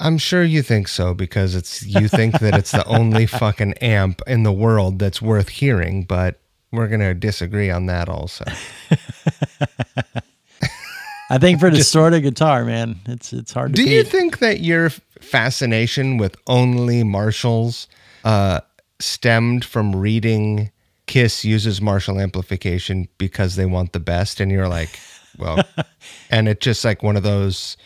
I'm sure you think so because it's you think that it's the only [LAUGHS] fucking amp in the world that's worth hearing, but we're gonna disagree on that also. I think for [LAUGHS] distorted guitar, man, it's it's hard to Do beat. you think that your fascination with only Marshalls uh, stemmed from reading Kiss uses Marshall amplification because they want the best, and you're like, well, [LAUGHS] and it's just like one of those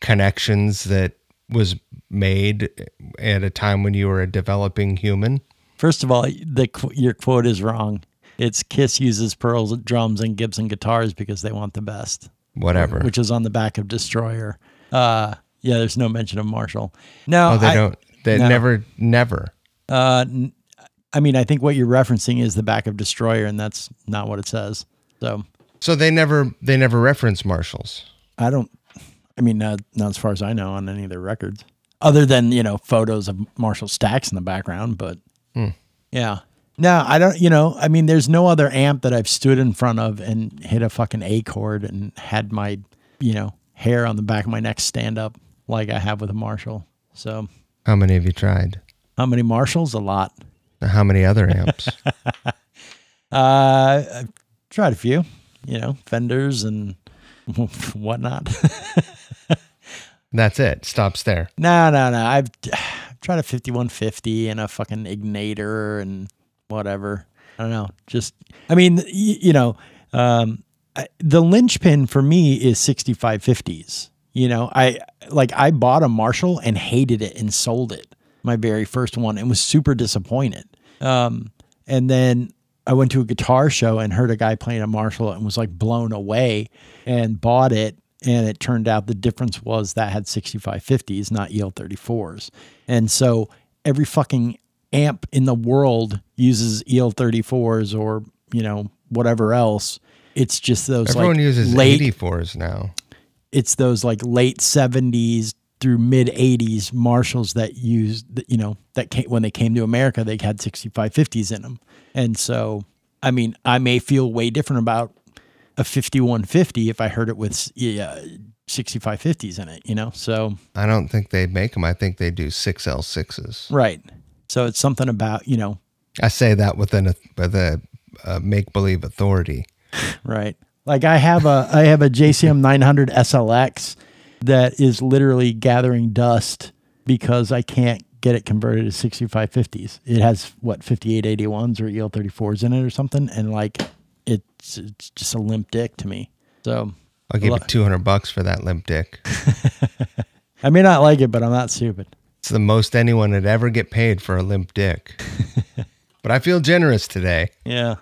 connections that was made at a time when you were a developing human? First of all, the your quote is wrong. It's Kiss uses Pearl's drums and Gibson guitars because they want the best, Whatever. which is on the back of Destroyer. Uh, yeah, there's no mention of Marshall. No, oh, they I, don't. They no. never, never. Uh, n- I mean, I think what you're referencing is the back of Destroyer, and that's not what it says. So So they never, they never reference Marshalls. I don't. I mean, not, not as far as I know on any of their records, other than you know photos of Marshall stacks in the background. But yeah, no, I don't. You know, I mean, there's no other amp that I've stood in front of and hit a fucking A chord and had my you know hair on the back of my neck stand up like I have with a Marshall. So How many have you tried? how many Marshalls? A lot. How many other amps? [LAUGHS] Uh, I've tried a few. You know, Fenders and [LAUGHS] whatnot. That's it. Stops there. No, no, no. I've, [SIGHS] I've tried a 5150 and a fucking igniter and whatever. I don't know. Just, I mean, y- you know, um, I, the linchpin for me is 6550s. You know, I like I bought a Marshall and hated it and sold it. My very first one and was super disappointed. Um, and then I went to a guitar show and heard a guy playing a Marshall and was like blown away and bought it. And it turned out the difference was that had 6550s, not EL 34s. And so every fucking amp in the world uses EL 34s or, you know, whatever else. It's just those Everyone like uses late 84s now. it's those like late 70s through mid 80s Marshalls that used, you know, that came, when they came to America, they had 6550s in them. And so, I mean, I may feel way different about a 5150 if I heard it with yeah, 6550s in it, you know? So, I don't think they make them. I think they do 6L6s. right. So it's something about, you know, I say that with an with a, a make believe authority. [LAUGHS] Right. Like I have a I have a JCM 900 SLX that is literally gathering dust because I can't get it converted to 6550s. It has what 5881s or EL34s in it or something and like it's it's just a limp dick to me. So I'll give Lo- you 200 bucks for that limp dick. [LAUGHS] I may not like it but I'm not stupid. It's the most anyone would ever get paid for a limp dick. [LAUGHS] but I feel generous today. Yeah.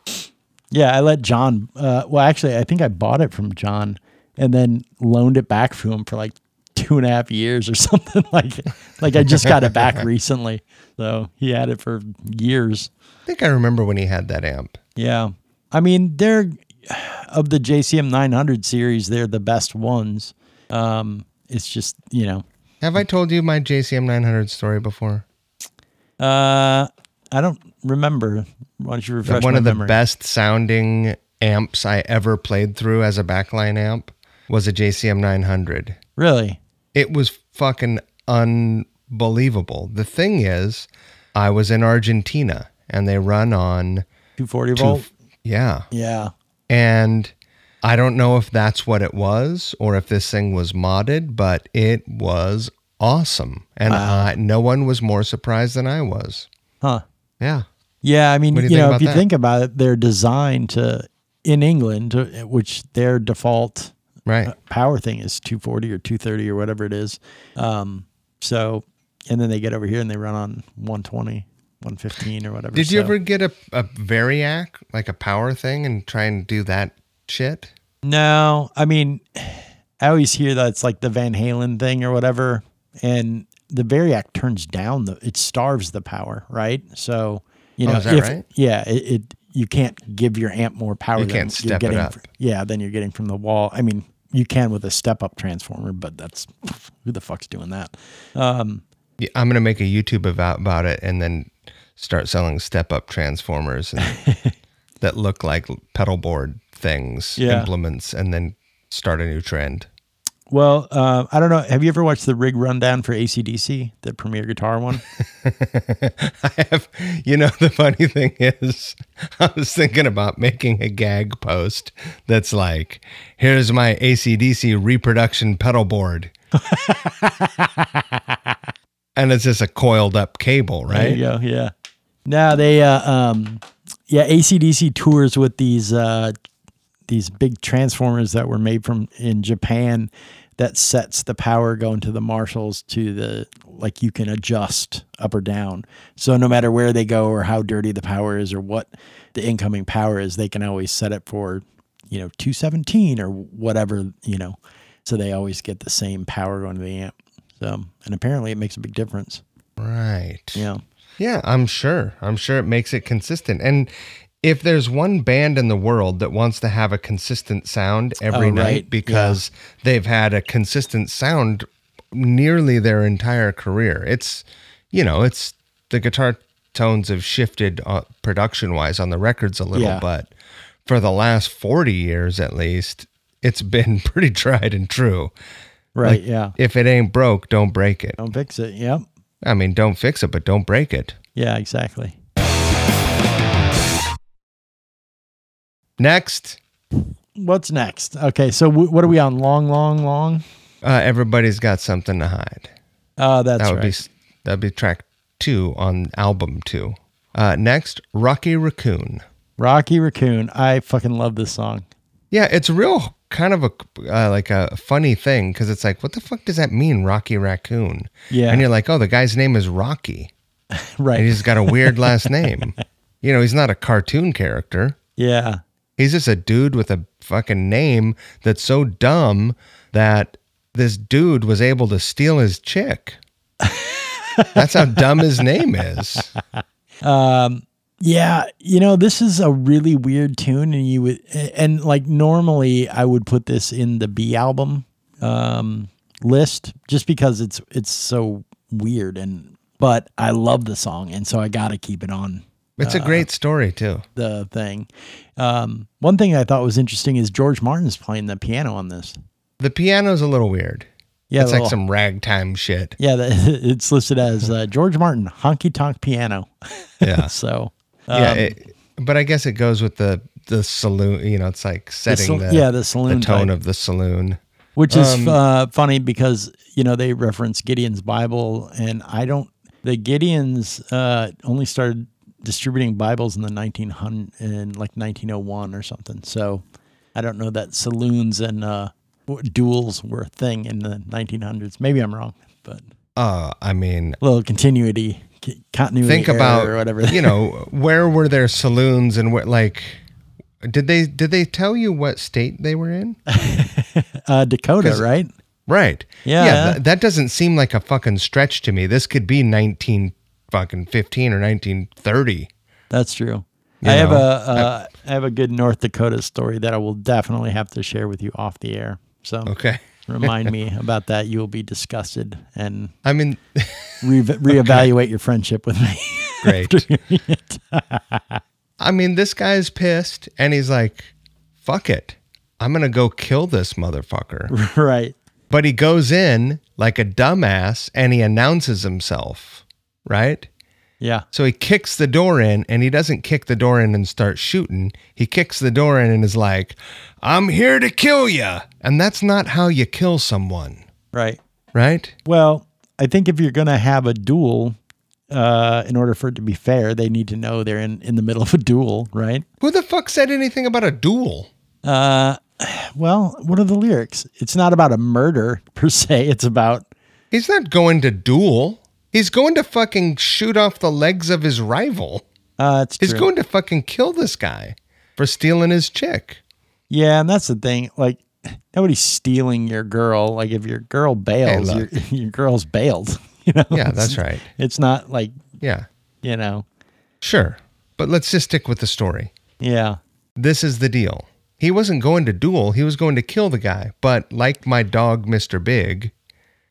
[LAUGHS] yeah, I let John uh well actually I think I bought it from John and then loaned it back to him for like two and a half years or [LAUGHS] something like like I just got it back [LAUGHS] recently. So he had it for years. I think I remember when he had that amp. Yeah. I mean, they're of the JCM 900 series, they're the best ones. Um, it's just, you know, Have I told you my JCM 900 story before? uh, I don't remember. Why don't you refresh One of the best sounding amps I ever played through as a backline amp was a JCM 900. Really? It was fucking unbelievable. The thing is, I was in Argentina and they run on 240 two, volt? yeah. Yeah. And I don't know if that's what it was or if this thing was modded, but it was awesome. And I, no one was more surprised than I was. Huh. Yeah. Yeah, I mean, you, you know, if you that? think about it, they're designed to in England, which their default Right. power thing is 240 or 230 or whatever it is. Um, so, and then they get over here and they run on 120, 115 or whatever. Did you So- ever get a, a Variac, like a power thing, and try and do that shit? No, I mean, I always hear that it's like the Van Halen thing or whatever, and the Variac turns down the it starves the power, right? So you Oh, know, is that if, right? yeah, it, it you can't give your amp more power. You than can't you're step it up. fr- yeah, then you're getting from the wall. I mean, you can with a step up transformer, but that's who the fuck's doing that? Um, yeah, I'm gonna make a YouTube about about it and then start selling step up transformers and [LAUGHS] that look like pedal board things, Yeah. implements, and then start a new trend. Well, uh, I don't know. Have you ever watched the rig rundown for AC/DC, the Premier Guitar one? [LAUGHS] I have, you know, the funny thing is, I was thinking about making a gag post that's like, here's my AC/DC reproduction pedal board. [LAUGHS] and it's just a coiled up cable, There right? you go. Yeah. Now they, uh, um, yeah, AC/DC tours with these uh, these big transformers that were made from in Japan that sets the power going to the Marshalls to the like you can adjust up or down. So no matter where they go or how dirty the power is or what the incoming power is, they can always set it for you know 217 or whatever you know. So they always get the same power going to the amp. So and apparently it makes a big difference. Right. Yeah. Yeah, I'm sure. I'm sure it makes it consistent. And if there's one band in the world that wants to have a consistent sound every Oh, night right. because they've had a consistent sound nearly their entire career, it's, you know, it's the guitar tones have shifted uh, production wise on the records a little, Yeah. but for the last 40 years at least, it's [LAUGHS] been pretty tried and true. Right. Like, yeah. If it ain't broke, don't break it. Don't fix it. Yep. I mean, don't fix it, but don't break it. Yeah, exactly. Next. What's next? Okay, so w- what are we on? Long, long, long. Uh, everybody's got something to hide. Oh, that's that would right. be that'd be track two on album two. Uh, next, Rocky Raccoon. Rocky Raccoon. I fucking love this song. Yeah, it's real kind of a uh, like a funny thing because it's like, what the fuck does that mean, Rocky Raccoon? Yeah. and you're like, oh, the guy's name is Rocky, [LAUGHS] and Right. he's got a weird last name. [LAUGHS] You know, he's not a cartoon character. Yeah. He's just a dude with a fucking name that's so dumb that this dude was able to steal his chick. [LAUGHS] That's how dumb his name is. Yeah, you know, this is a really weird tune, and you would, and like normally I would put this in the B album um, list just because it's it's so weird, and but I love the song, and so I got to keep it on It's a great story too. the thing. Um, one thing I thought was interesting is George Martin's playing the piano on this. The piano's a little weird. Yeah, it's the like little- some ragtime shit. Yeah, the, [LAUGHS] it's listed as uh, George Martin honky tonk piano. [LAUGHS] Yeah. so yeah, um, it, but I guess it goes with the the saloon. You know, it's like setting sal- the yeah, the saloon tone type. of the saloon. which is Um, uh, funny because you know they reference Gideon's Bible, and I don't. The Gideons uh, only started distributing Bibles in the nineteen hundred in like nineteen oh one or something. So I don't know that saloons and uh, duels were a thing in the nineteen hundreds. Maybe I'm wrong, but Uh, I mean, a little continuity, continuity. think about or whatever. you know where were there saloons and what like did they did they tell you what state they were in [LAUGHS] uh, Dakota, right? right Yeah. th- that doesn't seem like a fucking stretch to me this could be 19 fucking 15 or 1930 That's true. You I have know, a uh, I have a good North Dakota story that I will definitely have to share with you off the air. So okay [LAUGHS] remind me about that. You will be disgusted and i mean [LAUGHS] re- reevaluate your friendship with me. [LAUGHS] great i mean this guy's pissed and he's like fuck it. I'm going to go kill this motherfucker. right. but he goes in like a dumbass and he announces himself, right? Yeah. So he kicks the door in and he doesn't kick the door in and start shooting. He kicks the door in and is like, I'm here to kill you. And that's not how you kill someone, Right. right? Well, I think if you're going to have a duel, uh, in order for it to be fair, they need to know they're in, in the middle of a duel, right? Who the fuck said anything about a duel? Uh, well, what are the lyrics? It's not about a murder [LAUGHS] per se. It's about He's not going to duel. He's going to fucking shoot off the legs of his rival. uh, it's He's true. going to fucking kill this guy for stealing his chick. yeah, and that's the thing. Like nobody's stealing your girl. Like if your girl bails, Hey, your [LAUGHS] your girl's bailed. [LAUGHS] You know. Yeah, that's right. It's not like Yeah, you know. sure. But let's just stick with the story. Yeah. this is the deal. He wasn't going to duel, he was going to kill the guy. But like my dog, Mr. Big,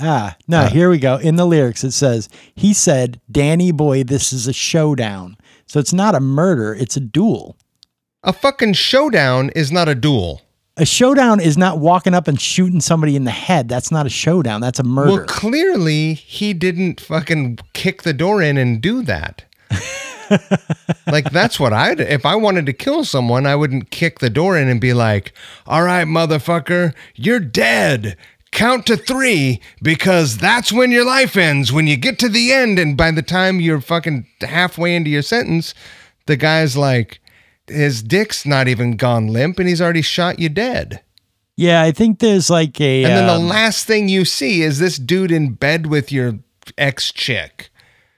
Ah, no, here we go. In the lyrics, it says, he said, Danny boy, this is a showdown. So it's not a murder, it's a duel. a fucking showdown is not a duel. A showdown is not walking up and shooting somebody in the head. That's not a showdown. That's a murder. Well, clearly he didn't fucking kick the door in and do that. [LAUGHS] like that's what I'd if I wanted to kill someone, I wouldn't kick the door in and be like, "All right, motherfucker, you're dead." Count to three because that's when your life ends. When you get to the end, and by the time you're fucking halfway into your sentence, the guy's like, his dick's not even gone limp, and he's already shot you dead. yeah, I think there's like a. And then the um, last thing you see is this dude in bed with your ex chick.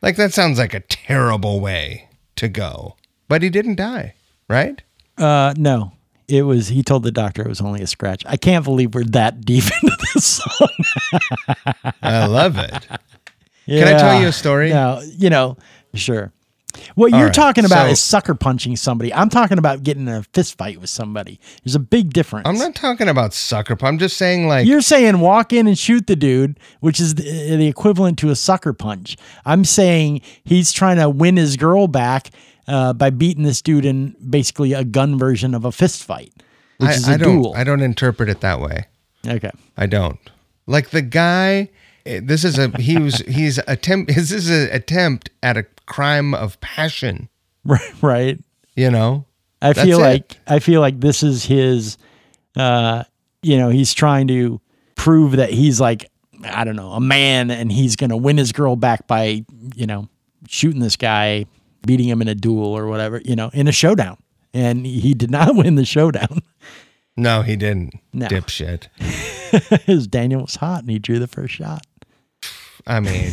Like that sounds like a terrible way to go. But he didn't die, right? uh, no, it was, he told the doctor it was only a scratch. I can't believe we're that deep [LAUGHS] into this song. I love it. Can I tell you a story? No, you know, sure. What you're right, talking about so- is sucker punching somebody. I'm talking about getting in a fist fight with somebody. There's a big difference. I'm not talking about sucker punch. I'm just saying like You're saying walk in and shoot the dude, which is the, the equivalent to a sucker punch. I'm saying he's trying to win his girl back uh, by beating this dude in basically a gun version of a fist fight, which I, is a I don't duel. I don't interpret it that way. okay. I don't. Like the guy eh, this is a he was [LAUGHS] he's attempt this is an attempt at a crime of passion, [LAUGHS] Right. Right. you know? I feel it. like I feel like this is his uh you know, he's trying to prove that he's like I don't know, a man and he's going to win his girl back by, you know, shooting this guy, beating him in a duel or whatever, you know, in a showdown. And he did not [LAUGHS] win the showdown. No, he didn't. No. Dipshit. [LAUGHS] His Daniel was hot and he drew the first shot. I mean,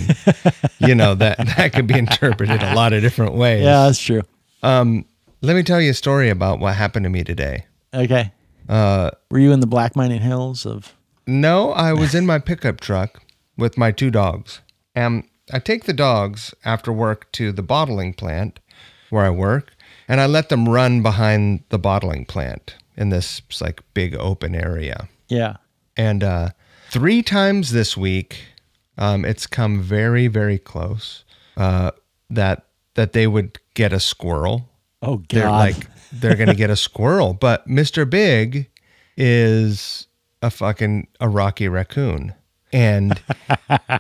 you know that [LAUGHS] that could be interpreted a lot of different ways. Yeah, that's true. Let me tell you a story about what happened to me today. Okay. Uh, Were you in the Black Mining Hills of no, I was in my pickup truck with my two dogs, and I take the dogs after work to the bottling plant where I work, and I let them run behind the bottling plant in this like big open area. Yeah. And uh, three times this week, um, it's come very, very close uh, that that they would get a squirrel. Oh god. They're like they're gonna get a [LAUGHS] squirrel, but Mr. Big is a fucking a rocky raccoon, and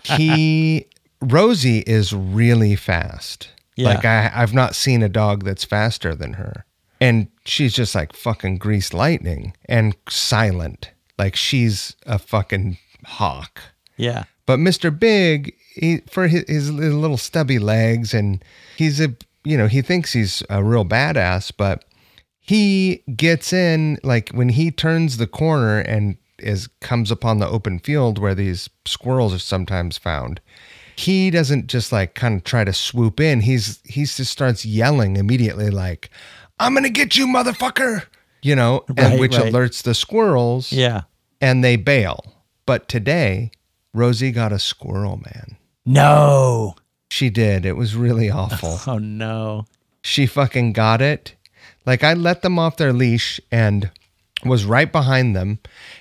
he Rosie is really fast. Yeah. Like I, I've not seen a dog that's faster than her, and she's just like fucking greased lightning and silent. Like she's a fucking hawk. yeah. But Mr. Big, he, for his, his little stubby legs, and he's a, you know, he thinks he's a real badass, but he gets in, like when he turns the corner and is comes upon the open field where these squirrels are sometimes found. He doesn't just like kind of try to swoop in. He's he just starts yelling immediately, like, "I'm gonna get you, motherfucker!" You know, Right, and which right. alerts the squirrels Yeah. and they bail. But today, Rosie got a squirrel, man. No. She did. It was really awful. [LAUGHS] Oh no. she fucking got it. Like I let them off their leash and was right behind them.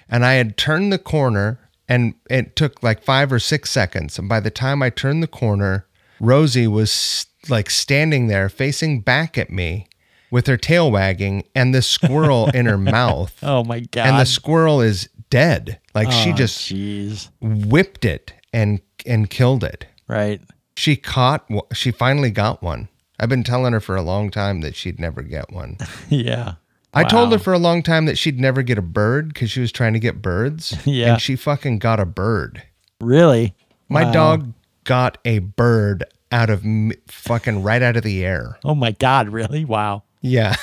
And I had turned the corner and it took like five or six seconds. And by the time I turned the corner, Rosie was like standing there facing back at me. with her tail wagging and the squirrel in her [LAUGHS] mouth. Oh my god. And the squirrel is dead. Like she Oh, just jeez. whipped it and and killed it. Right. She caught she finally got one. I've been telling her for a long time that she'd never get one. [LAUGHS] Yeah. I told her for a long time that she'd never get a bird because she was trying to get birds. [LAUGHS] Yeah. And she fucking got a bird. Really? My Wow. dog got a bird out of m- fucking right out of the air. Oh my god, really? Wow. Yeah.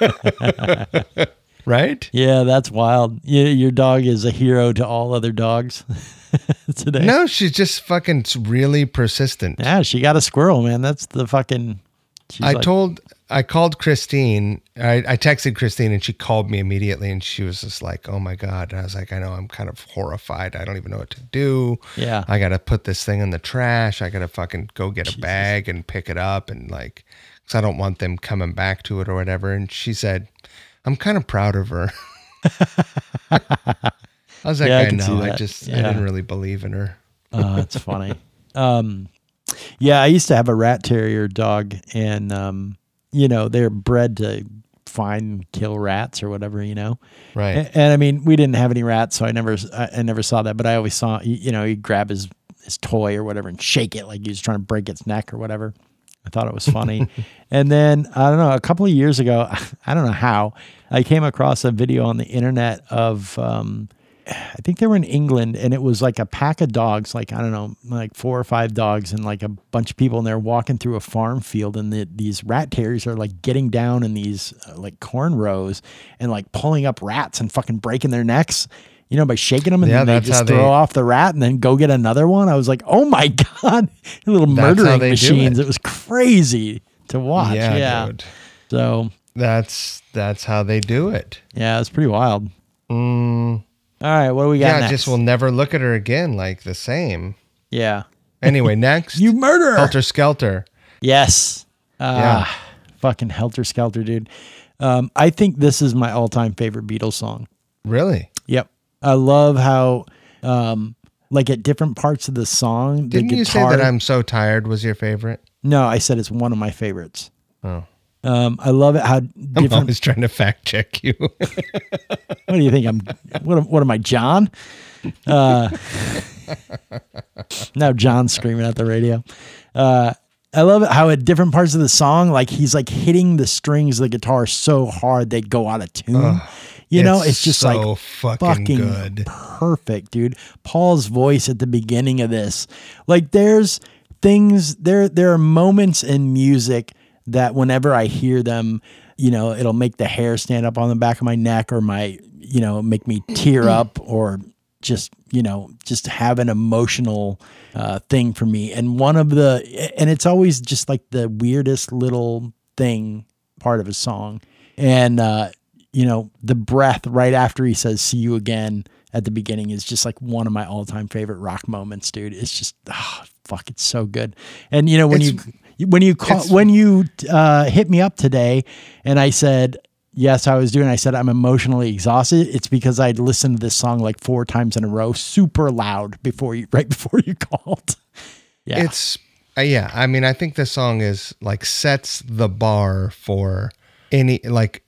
[LAUGHS] right? Yeah, that's wild. You, your dog is a hero to all other dogs [LAUGHS] today. No, she's just fucking really persistent. Yeah, she got a squirrel, man. That's the fucking. she's I like- told, I called Christine. I, I texted Christine and she called me immediately and she was just like, oh my God. And I was like, I know, I'm kind of horrified. I don't even know what to do. Yeah. I got to put this thing in the trash. I got to fucking go get a bag and pick it up and like, because I don't want them coming back to it or whatever. And she said, I'm kind of proud of her. [LAUGHS] I was like, Yeah, I I, know. I just, I didn't really believe in her. Oh, that's funny. um, yeah, I used to have a rat terrier dog, and um, you know they're bred to find kill rats or whatever, you know. Right. And, and I mean, we didn't have any rats, so I never, I, I never saw that. But I always saw, you you know, he'd grab his his toy or whatever and shake it like he was trying to break its neck or whatever. I thought it was funny. [LAUGHS] and then I don't know, a couple of years ago, [LAUGHS] I don't know how, I came across a video on the internet of um, I think they were in England and it was like a pack of dogs, like I don't know, like four or five dogs and like a bunch of people and they're walking through a farm field and the, these rat terriers are like getting down in these uh, like corn rows and like pulling up rats and fucking breaking their necks, you know, by shaking them and Yeah, then they just throw they- off the rat and then go get another one. I was like, oh my [LAUGHS] God, little murdering machines. it. It. was crazy to watch. yeah, Yeah. dude. So That's, that's how they do it. yeah, it's pretty wild. Mm, All right. What do we got yeah, next? just we'll never look at her again like the same. yeah. Anyway, [LAUGHS] next. You murderer. Helter Skelter. Yes. Ah, Fucking helter skelter, dude. Um, I think this is my all time favorite Beatles song. Really? Yep. I love how, um, like at different parts of the song, Didn't the you say guitar. that I'm so tired was your favorite? no, I said it's one of my favorites. Oh. Um, I love it how different. I'm always trying to fact check you. [LAUGHS] what do you think? I'm what? Am, what am I, John? Uh, now John's screaming at the radio. Uh, I love it how at different parts of the song, like he's like hitting the strings of the guitar so hard they go out of tune. you know, it's just so like fucking, fucking good. perfect, dude. Paul's voice at the beginning of this, like there's things there. There are moments in music that whenever I hear them, you know, it'll make the hair stand up on the back of my neck, or my, you know, make me tear up, or just you know, just have an emotional uh, thing for me. And one of the, and it's always just like the weirdest little thing part of a song, and. uh you know, the breath right after he says "see you again" at the beginning is just like one of my all-time favorite rock moments, dude. It's just oh, fuck, it's so good. And you know when It's- you when you call, it's- when you uh, hit me up today, and I said yes, I was doing. I said I'm emotionally exhausted. It's because I'd listened to this song like four times in a row, super loud before you right [LAUGHS] before you called. Yeah, It's uh, yeah. I mean, I think this song is like sets the bar for any like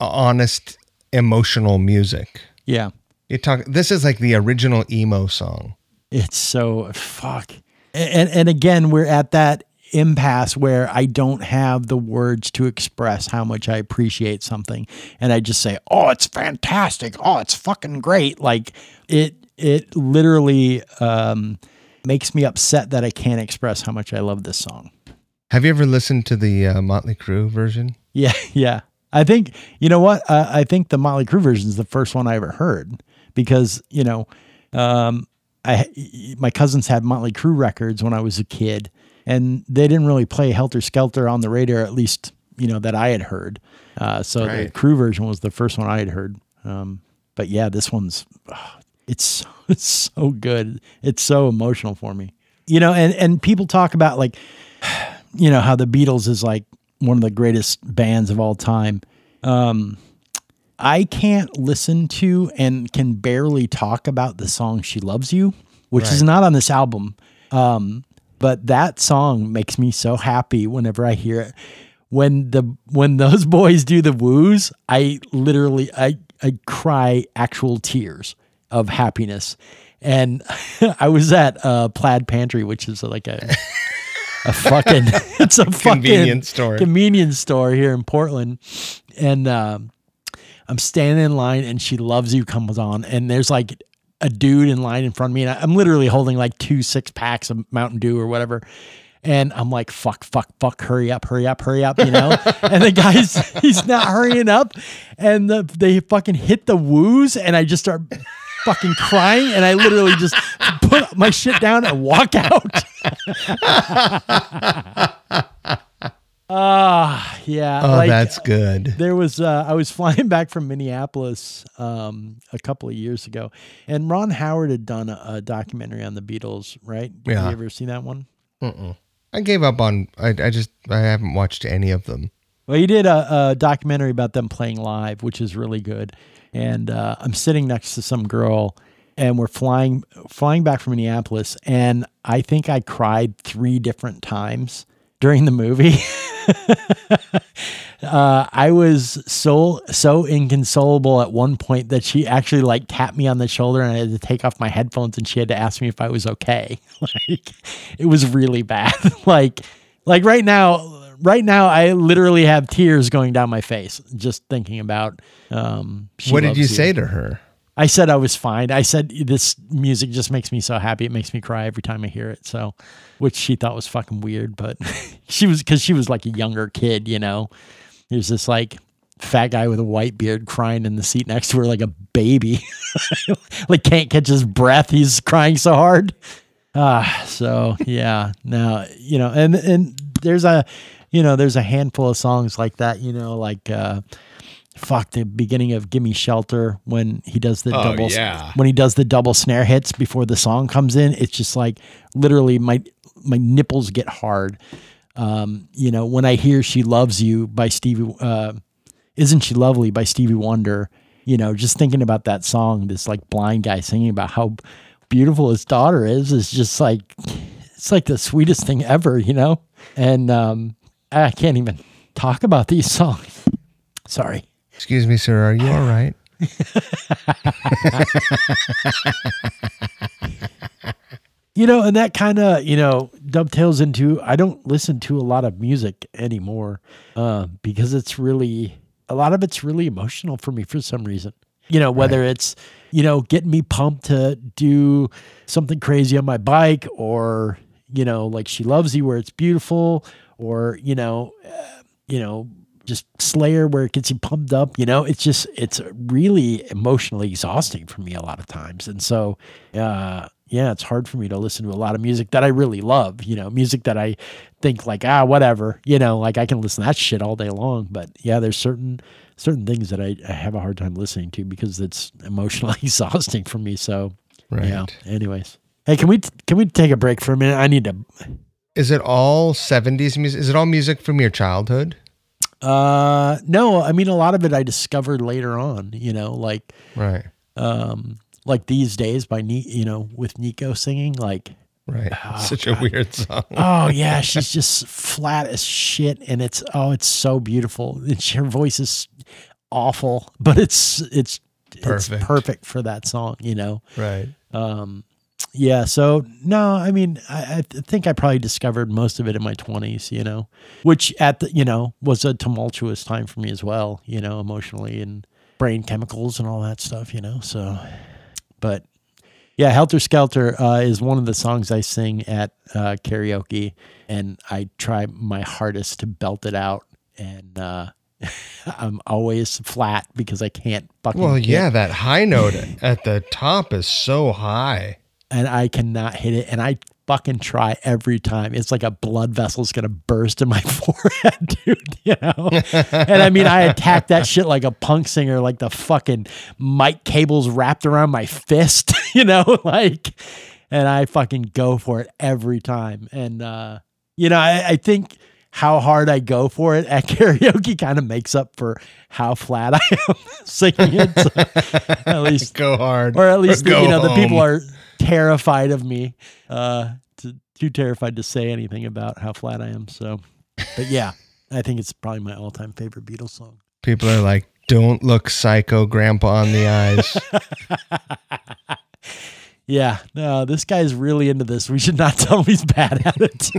honest emotional music. yeah. You talk. This is like the original emo song. It's so fuck. And and again, we're at that impasse where I don't have the words to express how much I appreciate something. And I just say, "Oh, it's fantastic. Oh, it's fucking great." Like it it literally um makes me upset that I can't express how much I love this song. Have you ever listened to the uh, Motley Crue version? Yeah, [LAUGHS] yeah. I think you know what? Uh, I think the Motley Crue version is the first one I ever heard because you know, um, I my cousins had Motley Crue records when I was a kid, and they didn't really play Helter Skelter on the radar, at least you know that I had heard. Uh, so the Crue version was the first one I had heard. Um, but yeah, this one's oh, [SIGHS] it's [LAUGHS] it's so good. It's so emotional for me. You know, and and people talk about like [SIGHS] you know how the Beatles is like one of the greatest bands of all time. Um, I can't listen to and can barely talk about the song "She Loves You," which is not on this album. Um, but that song makes me so happy whenever I hear it. when the when those [LAUGHS] boys do the woos, I literally I I cry actual tears of happiness. And [LAUGHS] I was at uh, Plaid Pantry, which is like a a fucking [LAUGHS] it's a fucking Convenience store. convenience store here in Portland, and um, I'm standing in line, and she loves you comes on, and there's like a dude in line in front of me, and I- I'm literally holding like two six packs of Mountain Dew or whatever. And I'm like, fuck, fuck, fuck, hurry up, hurry up, hurry up, you know? [LAUGHS] and the guy's, he's not hurrying up. And the, they fucking hit the woos, and I just start fucking crying. And I literally just put my shit down and walk out. [LAUGHS] Ah, yeah. Oh, like, that's good. there was uh, I was [LAUGHS] flying back from Minneapolis um, a couple of years ago, and Ron Howard had done a, a documentary on the Beatles, right? Have Yeah. you ever seen that one? I gave up on. I, I just I haven't watched any of them. Well, he did a, a documentary about them playing live, which is really good. And uh, I'm sitting next to some girl, and we're flying flying back from Minneapolis, and I think I cried three different times during the movie. [LAUGHS] [LAUGHS] uh, I was so so inconsolable at one point that she actually like tapped me on the shoulder, and I had to take off my headphones, and she had to ask me if I was okay. [LAUGHS] like it was really bad. [LAUGHS] like like right now right now i literally have tears going down my face just thinking about um what did Loves you say to her? I said i was fine. I said this music just makes me so happy. It makes me cry every time i hear it. So which she thought was fucking weird but [LAUGHS] she was because she was like a younger kid you know? There's this like fat guy with a white beard crying in the seat next to her like a baby. [LAUGHS] Like can't catch his breath. He's crying so hard. Ah, so yeah, now you know, and and there's a, you know, there's a handful of songs like that, you know, like uh, fuck the beginning of "Gimme Shelter" when he does the Oh, double, yeah. when he does the double snare hits before the song comes in. It's just like literally my my nipples get hard. Um, you know, when I hear "She Loves You" by Stevie, uh, "Isn't She Lovely" by Stevie Wonder. You know, just thinking about that song, this like blind guy singing about how beautiful his daughter is, is just like it's like the sweetest thing ever, you know. And um, I can't even talk about these songs. Sorry. Excuse me, sir. Are you all right? You know, and that kind of, you know, dovetails into I don't listen to a lot of music anymore uh, because it's really, a lot of it's really emotional for me for some reason. You know, whether it's, you know, getting me pumped to do something crazy on my bike or, you know, like She Loves You where it's beautiful or, you know, uh, you know, just Slayer where it gets you pumped up, you know, it's just, it's really emotionally exhausting for me a lot of times. And so, uh, yeah, it's hard for me to listen to a lot of music that I really love, you know, music that I think like, ah, whatever, you know, like I can listen to that shit all day long. But yeah, there's certain, certain things that I, I have a hard time listening to because it's emotionally [LAUGHS] exhausting for me. So, yeah, Right. anyways. Hey, can we, can we take a break for a minute? I need to, Is it all 70s music? Is it all music from your childhood? Uh, no, I mean, a lot of it I discovered later on, you know, like, Right. um, like these days by Ni- you know, with Nico singing, like, Right. Ah, [LAUGHS] Such a weird song. oh yeah, [LAUGHS] she's just flat as shit, and it's oh, it's so beautiful. And she- her voice is awful, but it's it's Perfect. it's perfect for that song, you know. Right. Um, yeah. So no, I mean, I, I think I probably discovered most of it in my twenties, you know, which at the you know was a tumultuous time for me as well, you know, emotionally and brain chemicals and all that stuff, you know. So, but yeah, Helter Skelter uh, is one of the songs I sing at uh, karaoke, and I try my hardest to belt it out, and uh, [LAUGHS] I'm always flat because I can't fucking. Well, yeah, that high note at the top is so high. And I cannot hit it, and I fucking try every time. It's like a blood vessel is gonna burst in my [LAUGHS] forehead, dude. You know. [LAUGHS] and I mean, I attack that shit like a punk singer, like the fucking mic cables wrapped around my fist, [LAUGHS] you know, like, and I fucking go for it every time. And uh, you know, I, I think how hard I go for it at karaoke kind of makes up for how flat I am singing it. So at least Go hard. or at least the, go you know the people are terrified of me uh to, too terrified to say anything about how flat i am so but yeah I think it's probably my all-time favorite Beatles song. People are like, "Don't look psycho, Grandpa, in the eyes." [LAUGHS] Yeah, no, this guy's really into this. We should not [LAUGHS] tell him he's bad at it.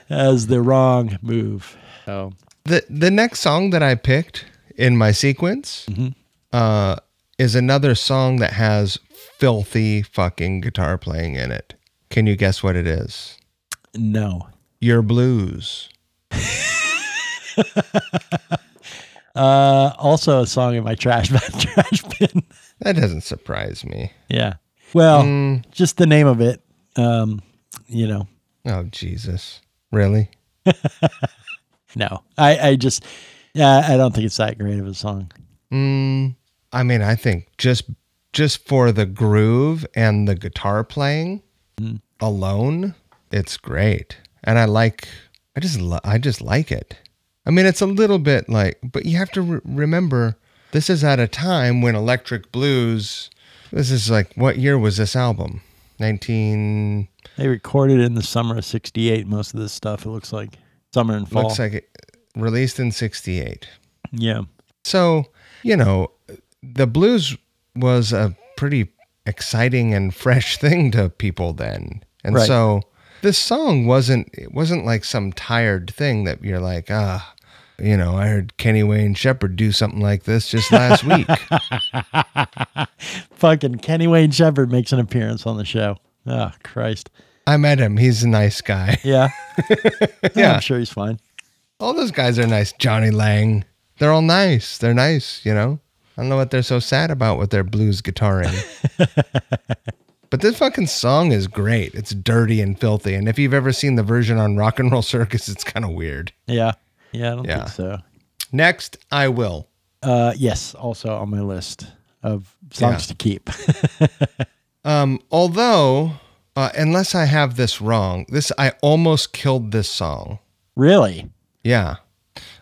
[LAUGHS] As the wrong move. Oh, the The next song that I picked in my sequence uh, is another song that has filthy fucking guitar playing in it. Can you guess what it is? no. Yer Blues. [LAUGHS] Uh, also a song in my trash [LAUGHS] trash bin. That doesn't surprise me. yeah. Well, Mm. just the name of it. Um, you know, Oh Jesus! Really? [LAUGHS] no. I, I just, yeah, I don't think it's that great of a song. Mm, I mean, I think just just for the groove and the guitar playing mm. alone, it's great. And I like, I just, lo- I just like it. I mean, it's a little bit like, but you have to re- remember, this is at a time when electric blues. This is like, what year was this album? Nineteen. They recorded in the summer of 68, most of this stuff, it looks like. Summer and fall. Looks like it released in '68. yeah. So, you know, the blues was a pretty exciting and fresh [LAUGHS] thing to people then. And Right. so this song wasn't it wasn't like some tired thing that you're like, ah, you know, I heard Kenny Wayne Shepherd do something like this just last week. [LAUGHS] Fucking Kenny Wayne Shepherd makes an appearance on the show. Oh, Christ. I met him. He's a nice guy. Yeah. [LAUGHS] Yeah. I'm sure he's fine. All those guys are nice. Jonny Lang. They're all nice. They're nice, you know? I don't know what they're so sad about with their blues guitaring. [LAUGHS] but this fucking song is great. It's dirty and filthy. And if you've ever seen the version on Rock and Roll Circus, it's kind of weird. Yeah. Yeah, I don't Yeah. think so. Next, I Will. Uh, yes, also on my list of songs Yeah. to keep. [LAUGHS] Um, although, uh, unless I have this wrong, this I almost killed this song. really? Yeah.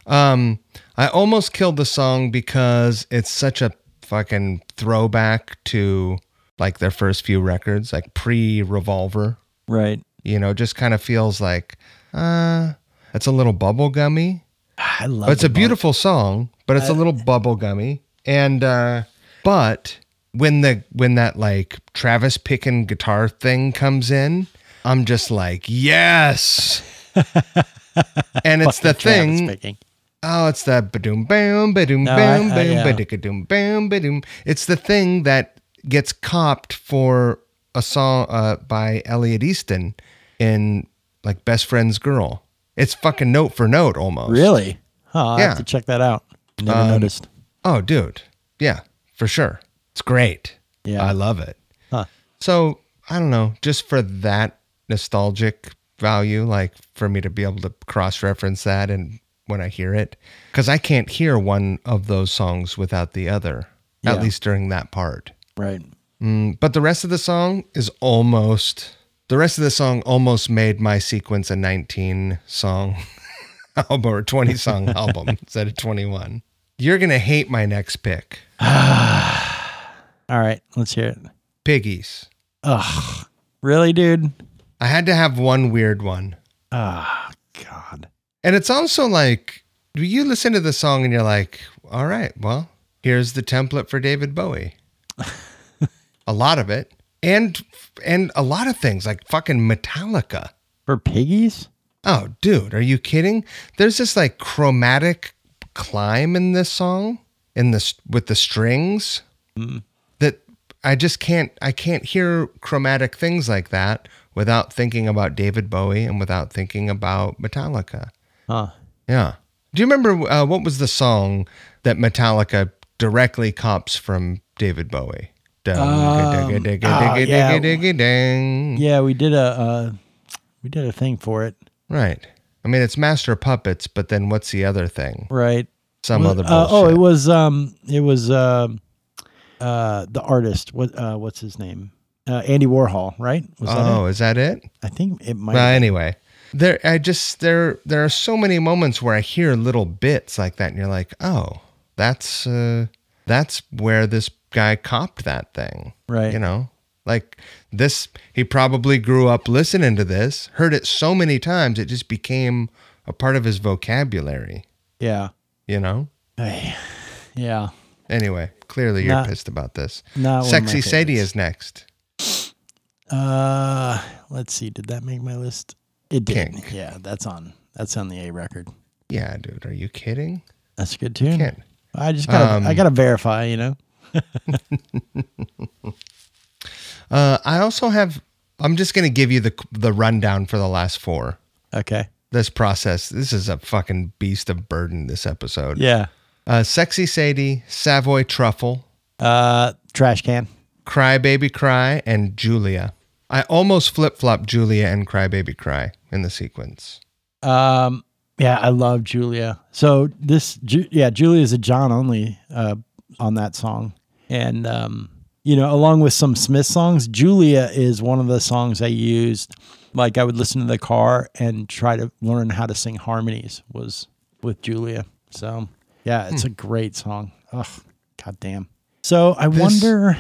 Um, I almost killed the song because it's such a fucking throwback to like their first few records, like pre Revolver. Right. You know, just kind of feels like uh it's a little bubblegummy. I love But it's a beautiful song, but it's a little bubblegummy. And uh but when the when that like Travis picking guitar thing comes in, I'm just like, yes. [LAUGHS] and it's the fucking Travis thing. Oh, it's that ba-doom badoom boom badoom No, boom I- I- yeah. badikadoom boom badoom. It's the thing that gets copped for a song uh, by Elliot Easton in like Best Friend's Girl. It's fucking note for note almost. Really? Oh, I Yeah. have to check that out. Never Um, noticed. Oh, dude. Yeah, for sure. It's great. Yeah. I love it. Huh. So I don't know, just for that nostalgic value, like for me to be able to cross reference that and when I hear it, because I can't hear one of those songs without the other, Yeah. at least during that part. Right. Mm, but the rest of the song is almost, the rest of the song almost made my sequence a 19 song [LAUGHS] album or 20 song [LAUGHS] album instead of 21. You're going to hate my next pick [SIGHS] All right. Let's hear it. Piggies. Ugh. Really, dude? I had to have one weird one. Ah, God. And it's also like do you listen to the song and you're like, all right, well, here's the template for David Bowie. [LAUGHS] a lot of it. And and a lot of things like fucking Metallica. For piggies? Oh, dude, are you kidding? There's this like chromatic climb in this song in this with the strings mm-hmm. that I just can't I can't hear chromatic things like that without thinking about David Bowie and without thinking about Metallica. Huh. Yeah. Do you remember uh, what was the song that Metallica directly cops from David Bowie? yeah. We did a uh, we did a thing for it. Right. I mean, it's Master Puppets, but then what's the other thing? Right. Some Well, other uh, oh, it was um it was um uh the artist. What uh what's his name? Uh, Andy Warhol, right? Was that oh, it? is that it? I think it might Well, anyway, there I just there there are so many moments where I hear little bits like that, and you're like, oh, that's uh, that's where this guy copped that thing, Right. You know, Like this, he probably grew up listening to this, heard it so many times, it just became a part of his vocabulary, Yeah. you know? Hey, [SIGHS] yeah. Anyway, clearly you're Not- pissed about this. not one of my Sexy Sadie is next. Uh, let's see. Did that make my list? It did. Kink. Yeah, that's on. That's on the A record. Yeah, dude, are you kidding? That's a good tune. Can't. I just gotta. Um, I gotta verify. You know. [LAUGHS] Uh, I also have. I'm just gonna give you the the rundown for the last four. Okay. This process. This is a fucking beast of burden. This episode. Yeah. Uh, Sexy Sadie, Savoy Truffle, Uh, trash can. Cry Baby Cry, and Julia. I almost flip flop Julia and Cry Baby Cry in the sequence. Um, yeah, I love Julia. So this, Ju- yeah, Julia is a John only uh, on that song, and um, you know, along with some Smith songs, Julia is one of the songs I used. Like I would listen to the car and try to learn how to sing harmonies. Was with Julia. So yeah, it's a great song. Ugh, goddamn. So I wonder,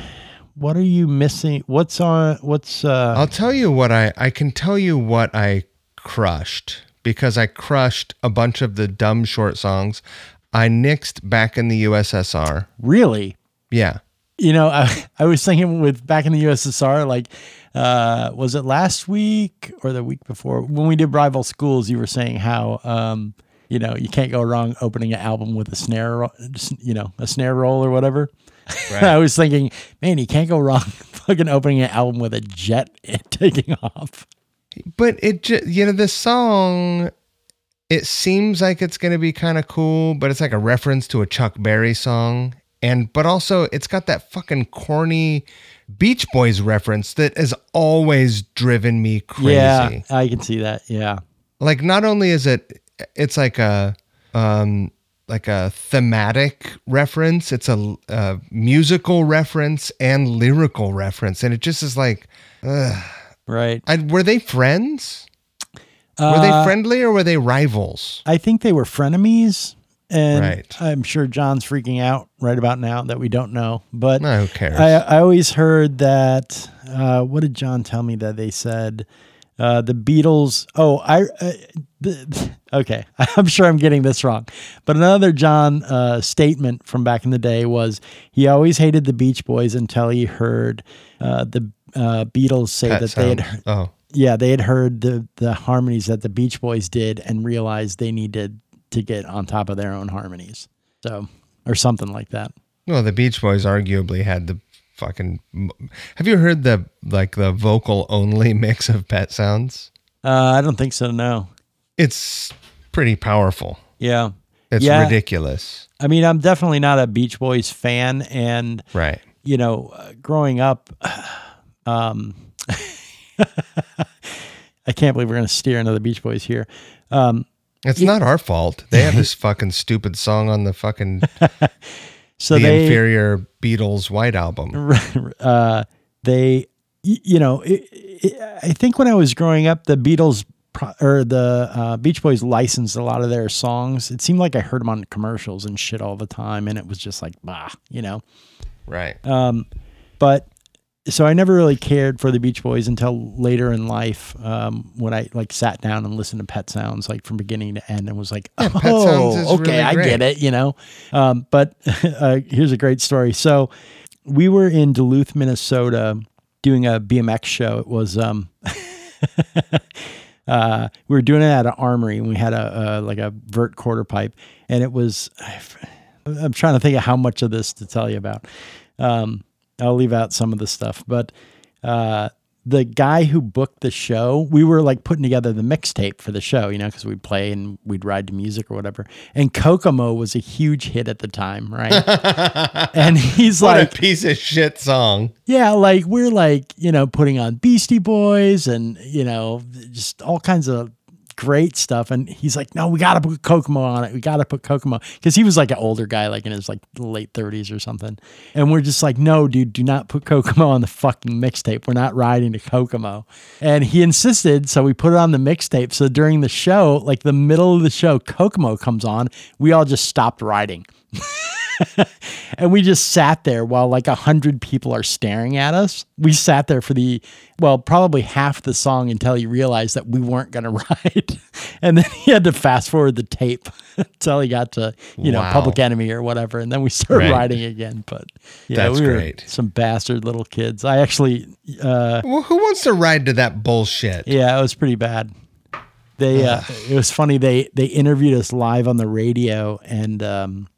what are you missing? What's on? What's uh? I'll tell you what I I can tell you what I crushed because I crushed a bunch of the dumb short songs. I nixed back in the USSR. really? Yeah. you know, I, [LAUGHS] I was thinking with back in the USSR, like, uh, was it last week or the week before when we did rival schools? You were saying how, um, you know, you can't go wrong opening an album with a snare, you know, a snare roll or whatever. [LAUGHS] I was thinking, man, you can't go wrong [LAUGHS] fucking opening an album with a jet taking off. But it just, you know, this song, it seems like it's going to be kind of cool, but it's like a reference to a Chuck Berry song. And, but also it's got that fucking corny Beach Boys reference that has always driven me crazy. Yeah, I can see that. Yeah. Like, not only is it, it's like a, um, like a thematic reference, it's a, a musical reference and lyrical reference. And it just is like, ugh. Right. I, were they friends? Were they Uh, friendly or were they rivals? I think they were frenemies. And Right. I'm sure John's freaking out right about now that we don't know. But No, who cares? I, I always heard that. Uh, what did John tell me that they said? Uh, the Beatles. Oh, I. Uh, the, [LAUGHS] okay, [LAUGHS] I'm sure I'm getting this wrong, but another John uh, statement from back in the day was he always hated the Beach Boys until he heard uh, the uh, Beatles say Pet that they had. Oh, Yeah, they had heard the the harmonies that the Beach Boys did and realized they needed to get on top of their own harmonies. So, or something like that. well, the Beach Boys arguably had the fucking. Have you heard the like the vocal only [LAUGHS] mix of Pet Sounds? Uh, I don't think so. No. It's pretty powerful. Yeah. It's Yeah. ridiculous. I mean, I'm definitely not a Beach Boys fan, and Right. you know, uh, growing up, um, [LAUGHS] I can't believe we're going to steer into the Beach Boys here. Um, It's not our fault. They have this [LAUGHS] fucking stupid song on the fucking [LAUGHS] so the they, inferior Beatles White album. uh, they, you know, it, it, I think when I was growing up, the Beatles or the uh, Beach Boys licensed a lot of their songs. It seemed like I heard them on commercials and shit all the time, and it was just like, bah, you know. Right. Um, but so I never really cared for the Beach Boys until later in life um, when I like sat down and listened to Pet Sounds like from beginning to end and was like, Pet Sounds oh, okay, really I get it, you know. Um, but [LAUGHS] uh, here's a great story. So we were in Duluth, Minnesota, doing a BMX show. It was um, [LAUGHS] uh, we were doing it at an armory, and we had a, a like a vert quarter pipe, and it was. [SIGHS] I'm trying to think of how much of this to tell you about. Um, I'll leave out some of the stuff, but uh, the guy who booked the show, we were like putting together the mixtape for the show, you know, because we'd play and we'd ride to music or whatever. And Kokomo was a huge hit at the time, right? [LAUGHS] and he's What like, a piece of shit song. yeah, like we're like, you know, putting on Beastie Boys and, you know, just all kinds of great stuff. And he's like, no, we got to put Kokomo on it. We got to put Kokomo. Cause he was like an older guy, like in his like late 30s or something. And we're just like, no, dude, do not put Kokomo on the fucking mixtape. We're not riding to Kokomo. And he insisted. So we put it on the mixtape. So during the show, like the middle of the show, Kokomo comes on. We all just stopped riding. [LAUGHS] [LAUGHS] and we just sat there while like a hundred people are staring at us. We sat there for the well, probably half the song until he realized that we weren't going [LAUGHS] to ride, and then he had to fast forward the tape [LAUGHS] until he got to you know Public Enemy or whatever, and then we started Right. riding again. But yeah, That's we were great. some bastard little kids. I actually, uh, Well, who wants to ride to that bullshit? yeah, it was pretty bad. They uh, it was funny. They they interviewed us live on the radio, and um,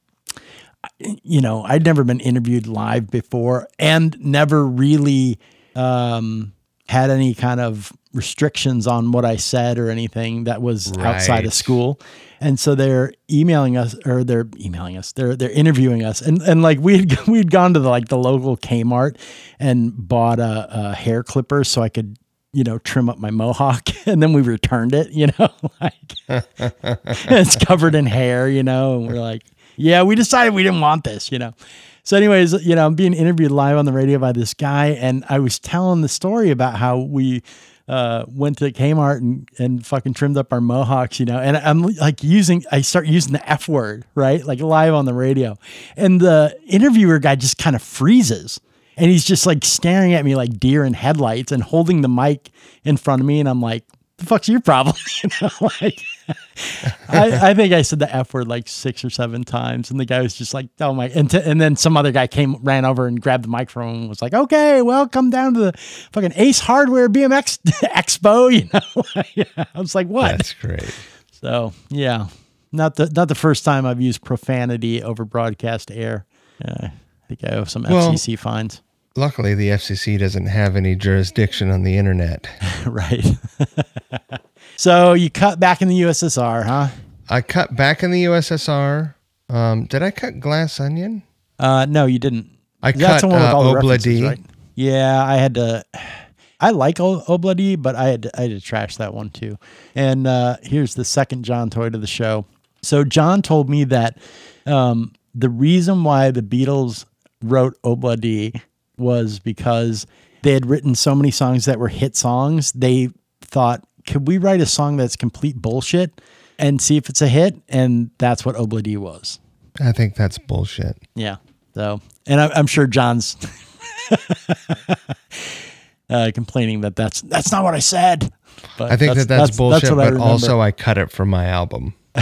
you know I'd never been interviewed live before, and never really um, had any kind of restrictions on what I said or anything that was outside of school. And so they're emailing us, or they're emailing us. They're they're interviewing us, and and like we'd [LAUGHS] we'd gone to the like the local Kmart and bought a, a hair clipper so I could you know trim up my mohawk, [LAUGHS] and then we returned it. You know, [LAUGHS] like it's covered in hair. You know, and we're like, yeah, we decided we didn't want this. You know. So, anyways, you know, I'm being interviewed live on the radio by this guy, and I was telling the story about how we uh, went to Kmart and, and fucking trimmed up our mohawks, you know, and I'm like using, I start using the F word, right? Like live on the radio. And the interviewer guy just kind of freezes and he's just like staring at me like deer in headlights and holding the mic in front of me. And I'm like, the fuck's your problem? [LAUGHS] you know, like I, I think I said the F word like six or seven times, and the guy was just like, "Oh my!" And, t- and then some other guy came, ran over, and grabbed the microphone, and was like, "Okay, well, come down to the fucking Ace Hardware BMX [LAUGHS] Expo." [LAUGHS] You know, [LAUGHS] yeah. I was like, "What?" That's great. So yeah, not the not the first time I've used profanity over broadcast air. Uh, I think I owe some Well- FCC fines. Luckily, the FCC doesn't have any jurisdiction on the internet. [LAUGHS] right. [LAUGHS] so you cut back in the USSR, huh? I cut back in the USSR. Um, did I cut Glass Onion? Uh, no, you didn't. I That's cut the one with uh, all the right? Yeah, I had to. [SIGHS] I like Obladi, but I had to, I had to trash that one too. And uh, here's the second John toy to the show. So John told me that um, the reason why the Beatles wrote Obladi was because they had written so many songs that were hit songs. They thought, could we write a song that's complete bullshit and see if it's a hit? And that's what Obladi was. I think that's bullshit. Yeah. So, and I, I'm sure John's [LAUGHS] uh, complaining that that's that's not what I said. But I think that that's, bullshit, what I but remember. also I cut it from my album. [LAUGHS]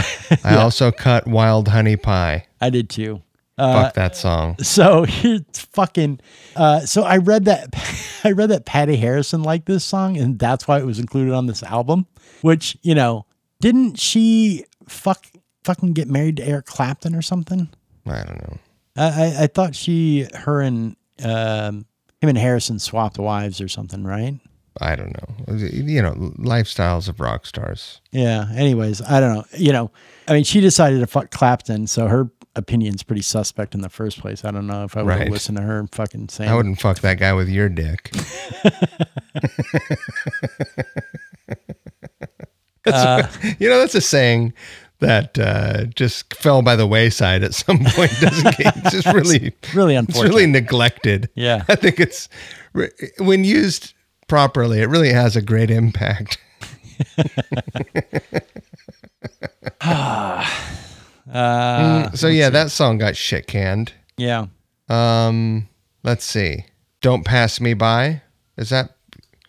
I also cut Wild Honey Pie. I did too. Uh, Fuck that song. So [LAUGHS] it's fucking. Uh, so I read that [LAUGHS] I read that Pattie Harrison liked this song, and that's why it was included on this album. Which you know, didn't she fuck fucking get married to Eric Clapton or something? I don't know. I I, I thought she, her, and um, him and Harrison swapped wives or something, right? I don't know. You know, lifestyles of rock stars. Yeah. Anyways, I don't know. You know, I mean, she decided to fuck Clapton, so her opinion's pretty suspect in the first place. I don't know if I would Right. have listened to her fucking saying. I wouldn't fuck that guy with your dick. [LAUGHS] That's- [LAUGHS] you know, that's a saying that uh, just fell by the wayside at some [LAUGHS] point. Doesn't get it's just really, really it's unfortunate. really neglected. Yeah. I think it's when used properly, it really has a great impact. Uh, so yeah, that song got shit canned. yeah. Um, let's see. Don't pass me by. Is that?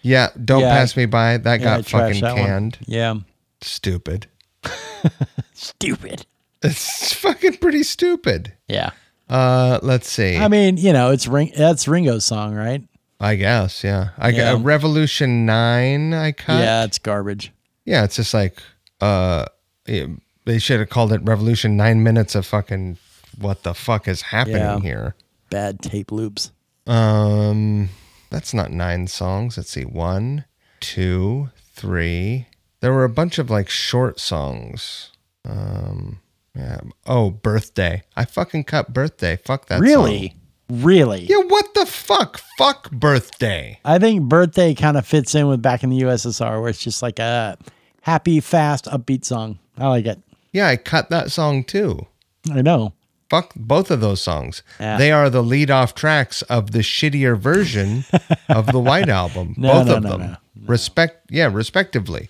Yeah, don't Yeah, pass me by. That Yeah, got fucking that one. canned. Yeah. Stupid. [LAUGHS] Stupid. It's fucking pretty stupid. Yeah. Uh, let's see. I mean, you know, it's Ring. That's Ringo's song, right? I guess, yeah. I Yeah. got Revolution Nine. I cut. Yeah, it's garbage. yeah. It's just like, uh, it- they should have called it Revolution Nine Minutes of fucking what the fuck is happening Yeah. here. Bad tape loops. Um, that's not nine songs. Let's see. One, two, three. There were a bunch of like short songs. Um, yeah. Oh, birthday. I fucking cut birthday. Fuck that. really, song. really. Yeah. What the fuck? Fuck birthday. I think birthday kind of fits in with back in the USSR, where it's just like a happy, fast, upbeat song. I like it. Yeah, I cut that song too. I know. Fuck both of those songs. Yeah. They are the lead off tracks of the shittier version [LAUGHS] of the White Album. No, both no, of no, them. no, Respect yeah, respectively.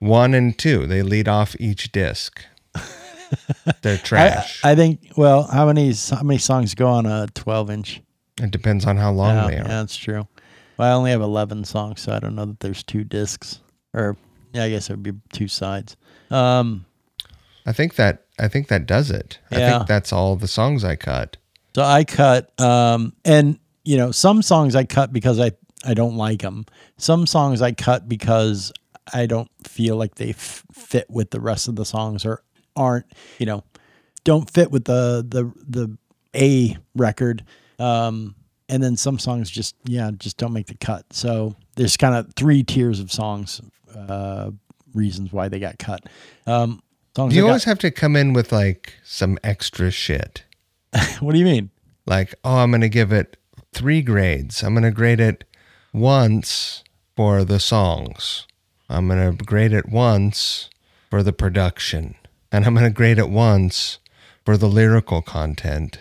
One and two. They lead off each disc. [LAUGHS] They're trash. I think. Well, how many how many songs go on a 12 inch? it depends on how long Yeah, they yeah, are. that's true. Well, I only have 11 songs, so I don't know that there's two discs. Or, yeah, I guess it would be two sides. Um, I think that I think that does it. I Yeah. think that's all the songs I cut. so I cut, um, and, you know, some songs I cut because I, I don't like them. Some songs I cut because I don't feel like they f- fit with the rest of the songs or aren't, you know, don't fit with the, the, the A record. Um, and then some songs just, yeah, just don't make the cut. So there's kind of three tiers of songs, uh, reasons why they got cut. Um, songs You I got- always have to come in with like some extra shit. [LAUGHS] what do you mean? Like, oh, I'm going to give it three grades. I'm going to grade it once for the songs. I'm going to grade it once for the production. And I'm going to grade it once for the lyrical content.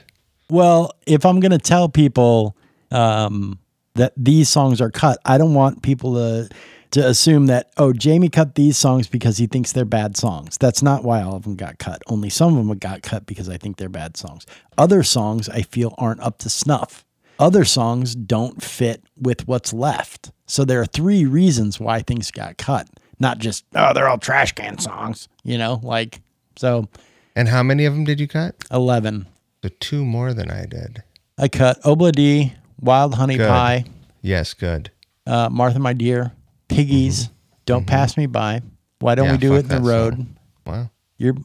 Well, if I'm going to tell people um, that these songs are cut, I don't want people to to assume that oh, Jamie cut these songs because he thinks they're bad songs. That's not why all of them got cut. Only some of them got cut because I think they're bad songs. Other songs I feel aren't up to snuff. Other songs don't fit with what's left. So there are three reasons why things got cut. Not just oh, they're all trash can songs. You know, like so. And how many of them did you cut? Eleven. The two more than I did. I cut Obla D, Wild Honey Good. Pie, Yes, good. uh, Martha My Dear, Piggies, Don't Pass Me By. Why don't Mm-hmm. Yeah, we do it in the road? song. Wow. You're,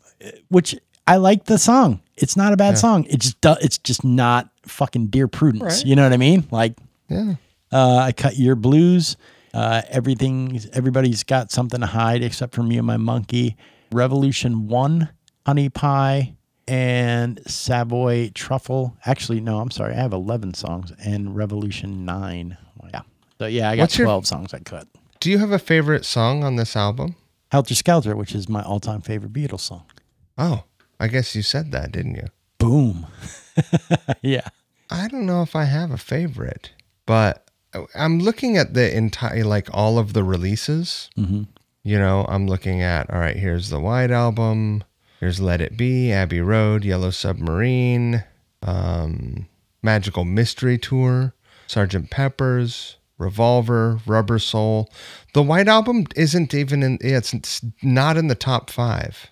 which I like the song. It's not a bad song. It's just do- it's just not fucking Dear Prudence. Right. You know what I mean? Like Yeah. uh, I cut Yer Blues. Uh, everything, everybody's got something to hide except for me and my monkey. Revolution One, Honey Pie, and Savoy Truffle. Actually, no, I'm sorry. I have 11 songs and Revolution Nine. Yeah. So yeah, I got What's your- 12 songs I cut. Do you have a favorite song on this album? Helter Skelter, which is my all-time favorite Beatles song. Oh, I guess you said that, didn't you? Boom. [LAUGHS] yeah. I don't know if I have a favorite, but I'm looking at the entire, like all of the releases. Mm-hmm. You know, I'm looking at, all right, here's the White Album, here's Let It Be, Abbey Road, Yellow Submarine, um, Magical Mystery Tour, Sergeant Pepper's, Revolver, Rubber Soul. The White Album isn't even in, it's it's not in the top five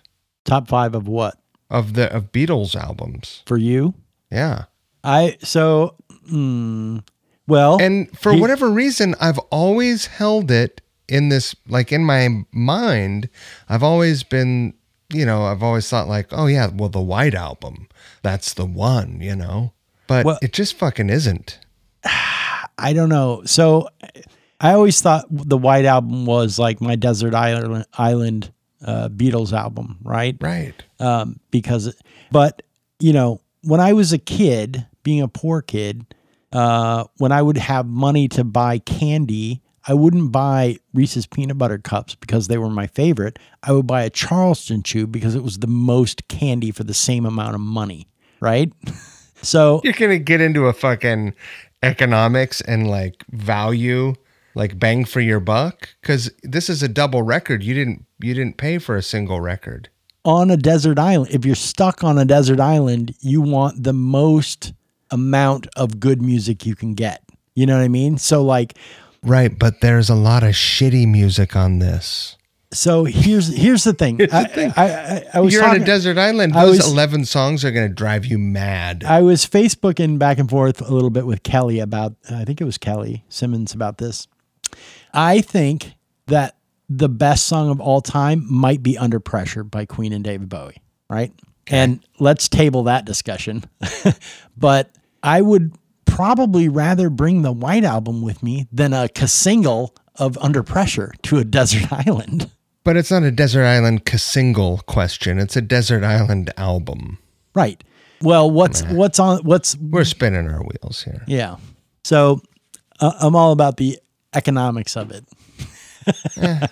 Top five of what of the of Beatles albums. for you? Yeah. I so. Mm, well, And for He- whatever reason, I've always held it in this, like in my mind, I've always been, you know, I've always thought, like, oh, yeah, well, the White Album, that's the one, you know? But Well- it just fucking isn't. I don't know. So I always thought the White Album was like my Desert Island Island uh, Beatles album, right? Right. Um, because, but you know, when I was a kid, being a poor kid, uh, when I would have money to buy candy, I wouldn't buy Reese's peanut butter cups because they were my favorite. I would buy a Charleston chew because it was the most candy for the same amount of money, right? [LAUGHS] so You're to get into a fucking economics and like value, like bang for your buck. Cause this is a double record. You didn't, you didn't pay for a single record. on a desert island, if you're stuck on a desert island, you want the most amount of good music you can get. You know what I mean? So like Right. But there's a lot of shitty music on this. So here's here's the thing. I, I, I, I was You're talking, on a desert island. Those was- 11 11 songs are going to drive you mad. I was Facebooking back and forth a little bit with Kelly about I think it was Kelly Simmons about this. I think that the best song of all time might be Under Pressure by Queen and David Bowie, right? And let's table that discussion. [LAUGHS] but I would probably rather bring the White Album with me than a single of Under Pressure to a desert [LAUGHS] island. But it's not a desert island single question. It's a desert island album. Right. Well, what's what's on what's We're spinning our wheels here. Yeah. So uh, I'm all about the economics of it. I,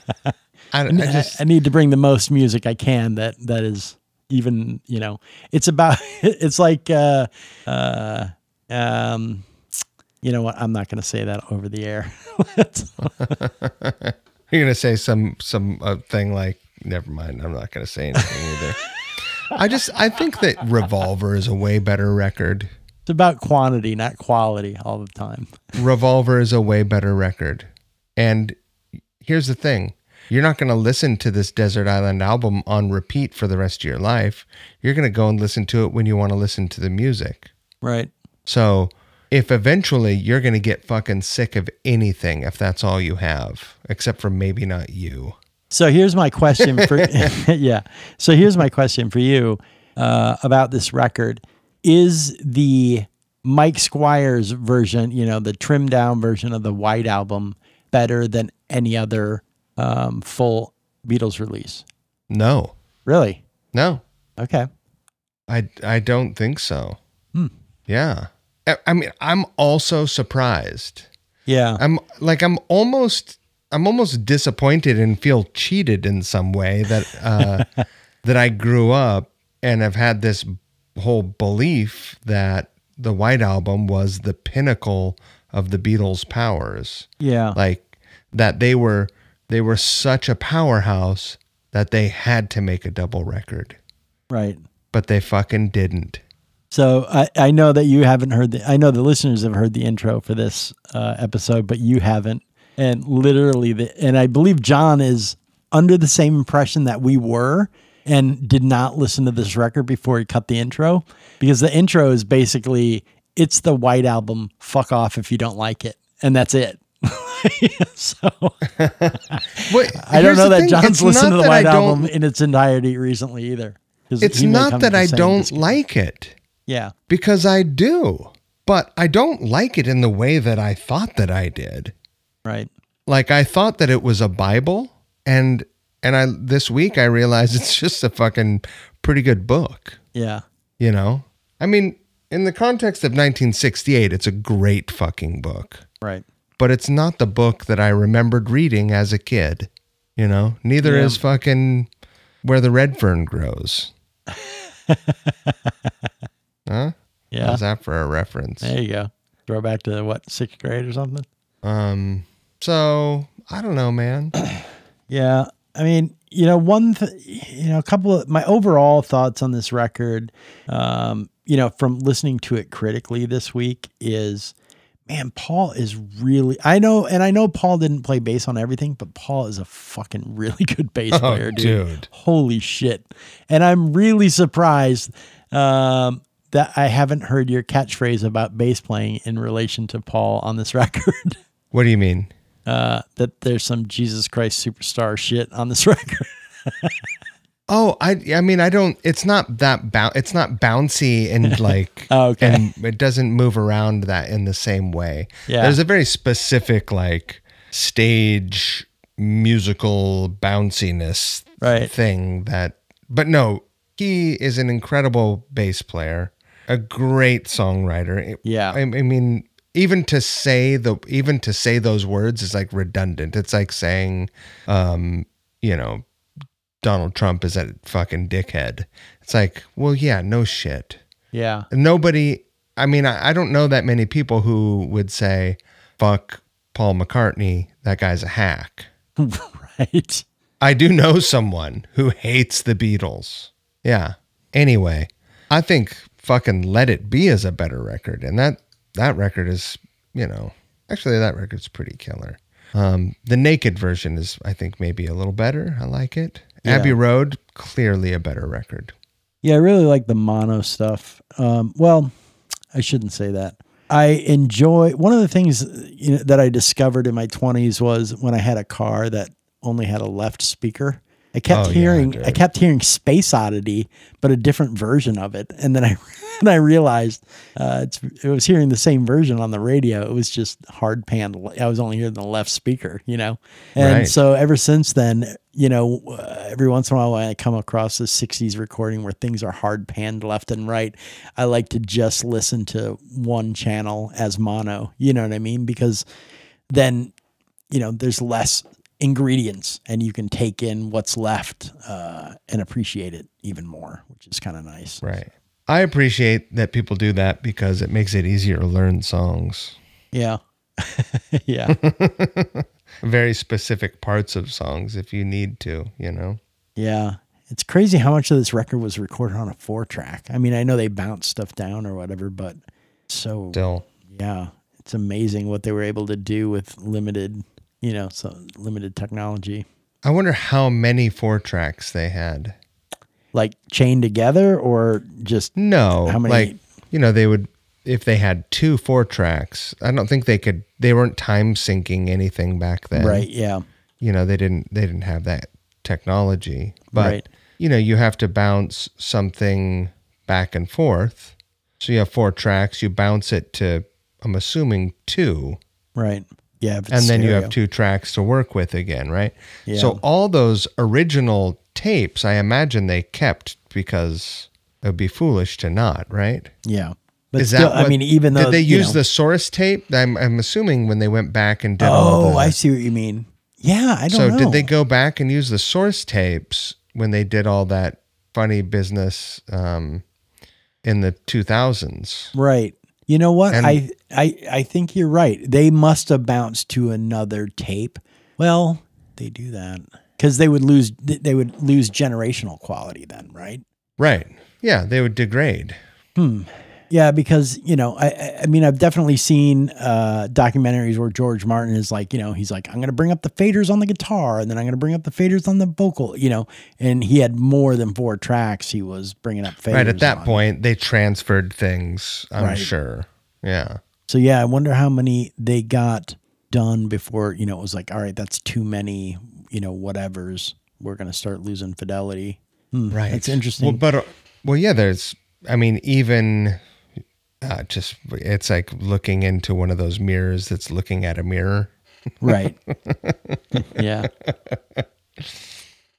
[LAUGHS] I just, I need to bring the most music I can that that is even, you know, it's about [LAUGHS] it's like uh uh um you know what? I'm not going to say that over the air. [LAUGHS] you're going to say some, some uh, thing like, never mind. I'm not going to say anything either. [LAUGHS] I just I think that Revolver is a way better record. It's about quantity, not quality, all the time. [LAUGHS] Revolver is a way better record. And here's the thing. You're not going to listen to this Desert Island album on repeat for the rest of your life. You're going to go and listen to it when you want to listen to the music. Right. So, if eventually you're going to get fucking sick of anything if that's all you have, except for maybe not you. So here's my question for [LAUGHS] [LAUGHS] yeah. So here's my question for you uh, about this record: Is the Mike Squires version, you know, the trimmed down version of the White Album, better than any other um, full Beatles release? No. Really? No. Okay. I I don't think so. Hmm. Yeah. I, I mean, I'm also surprised. Yeah. I'm like I'm almost I'm almost disappointed and feel cheated in some way that uh [LAUGHS] that I grew up and have had this whole belief that the White Album was the pinnacle of the Beatles' powers. yeah. Like that they were they were such a powerhouse that they had to make a double record, right. but they fucking didn't. So I, I know that you haven't heard the I know the listeners have heard the intro for this uh, episode, but you haven't. And literally the and I believe John is under the same impression that we were and did not listen to this record before he cut the intro because the intro is basically it's the white album fuck off if you don't like it and that's it [LAUGHS] so Wait, i don't know that thing, john's it's listened to the white album in its entirety recently either It's he may come not that I don't like it. Yeah because I do. But I don't like it in the way that I thought that I did. right Like I thought that it was a Bible and and I this week I realized it's [LAUGHS] just a fucking pretty good book, yeah you know? I mean, in the context of 1968, it's a great fucking book. right But it's not the book that I remembered reading as a kid, you know? Neither Yeah. is fucking Where the Red Fern Grows. [LAUGHS] huh? yeah How's that for a reference? There you go. Throw back to what sixth grade or something. Um, so I don't know, man. [CLEARS THROAT] Yeah, I mean, you know, one, th- you know, a couple of my overall thoughts on this record, um, you know, from listening to it critically this week is, man, Paul is really. I know, and I know Paul didn't play bass on everything, but Paul is a fucking [LAUGHS] really good bass Oh, player, dude. dude. Holy shit! And I'm really surprised. Um, that I haven't heard your catchphrase about bass playing in relation to Paul on this [LAUGHS] record. What do you mean? uh, that there's some Jesus Christ superstar shit on this [LAUGHS] record. Oh, I I mean I don't. It's not that bou- It's not bouncy and [LAUGHS] like. Oh, okay. And it doesn't move around that in the same way. Yeah. There's a very specific like stage musical bounciness Right. thing that. But no, he is an incredible bass player, a great songwriter. Yeah. I, I mean, even to say the even to say those words is like redundant. It's like saying, um, you know, Donald Trump is a fucking dickhead. It's like, well, yeah, no shit. Yeah. Nobody. I mean, I, I don't know that many people who would say, "Fuck Paul McCartney." That guy's a hack. [LAUGHS] right. I do know someone who hates the Beatles. Yeah. Anyway, I think fucking Let It Be is a better record, and that that record is, you know, actually that record's pretty killer. Um, the Naked version is, I think, maybe a little better. I like it. Yeah. Abbey Road, clearly a better record. Yeah, I really like the mono stuff. Um, well, I shouldn't say that. I enjoy one of the things you know, that I discovered in my 20s was when I had a car that only had a left speaker. I kept Oh, yeah, hearing I kept hearing Space Oddity, but a different version of it. And then I [LAUGHS] and I realized uh, it's, it was hearing the same version on the radio. It was just hard panned. I was only hearing the left speaker, you know. And Right. so ever since then, you know, uh, every once in a while when I come across a 60s recording where things are hard panned left and right, I like to just listen to one channel as mono. You know what I mean? Because then, you know, there's less ingredients and you can take in what's left uh, and appreciate it even more, which is kind of nice. Right. I appreciate that people do that because it makes it easier to learn songs. Yeah. [LAUGHS] yeah. [LAUGHS] Very specific parts of songs if you need to, you know. Yeah. It's crazy how much of this record was recorded on a four track. I mean, I know they bounced stuff down or whatever, but so Still, yeah, it's amazing what they were able to do with limited, you know, so limited technology. I wonder how many four tracks they had. Like chained together or just No, How many- like you know they would if they had two four tracks. I don't think they could. They weren't time syncing anything back then. right, yeah. You know they didn't. They didn't have that technology. But Right. you know you have to bounce something back and forth. So you have four tracks. You bounce it to. I'm assuming two. Right. Yeah. and then you have two tracks to work with again, right? Yeah. So all those original tapes, I imagine they kept because it would be foolish to not, right? Yeah. But Is still, that I mean, even though did they use know- the source tape? I'm, I'm assuming when they went back and did all Oh, the. I see what you mean. Yeah, I don't so know. did they go back and use the source tapes when they did all that funny business um, in the 2000s? Right. You know what? And- I, I I think you're right. They must have bounced to another tape. Well, they do that because they would lose they would lose generational quality then, right? Right. Yeah, they would degrade. Hmm. Yeah, because you know, I- I, mean, I've definitely seen uh, documentaries where George Martin is like, you know, he's like, I'm going to bring up the faders on the guitar, and then I'm going to bring up the faders on the vocal, you know, and he had more than four tracks. He was bringing up faders. Right. At that on. point, they transferred things, I'm Right. sure. Yeah. So yeah, I wonder how many they got done before you know it was like, all right, that's too many, you know, whatever's. We're going to start losing fidelity. Hmm, Right. It's interesting. Well, but uh, well, yeah. There's. I mean, even uh, just it's like looking into one of those mirrors that's looking at a mirror. right. [LAUGHS] yeah.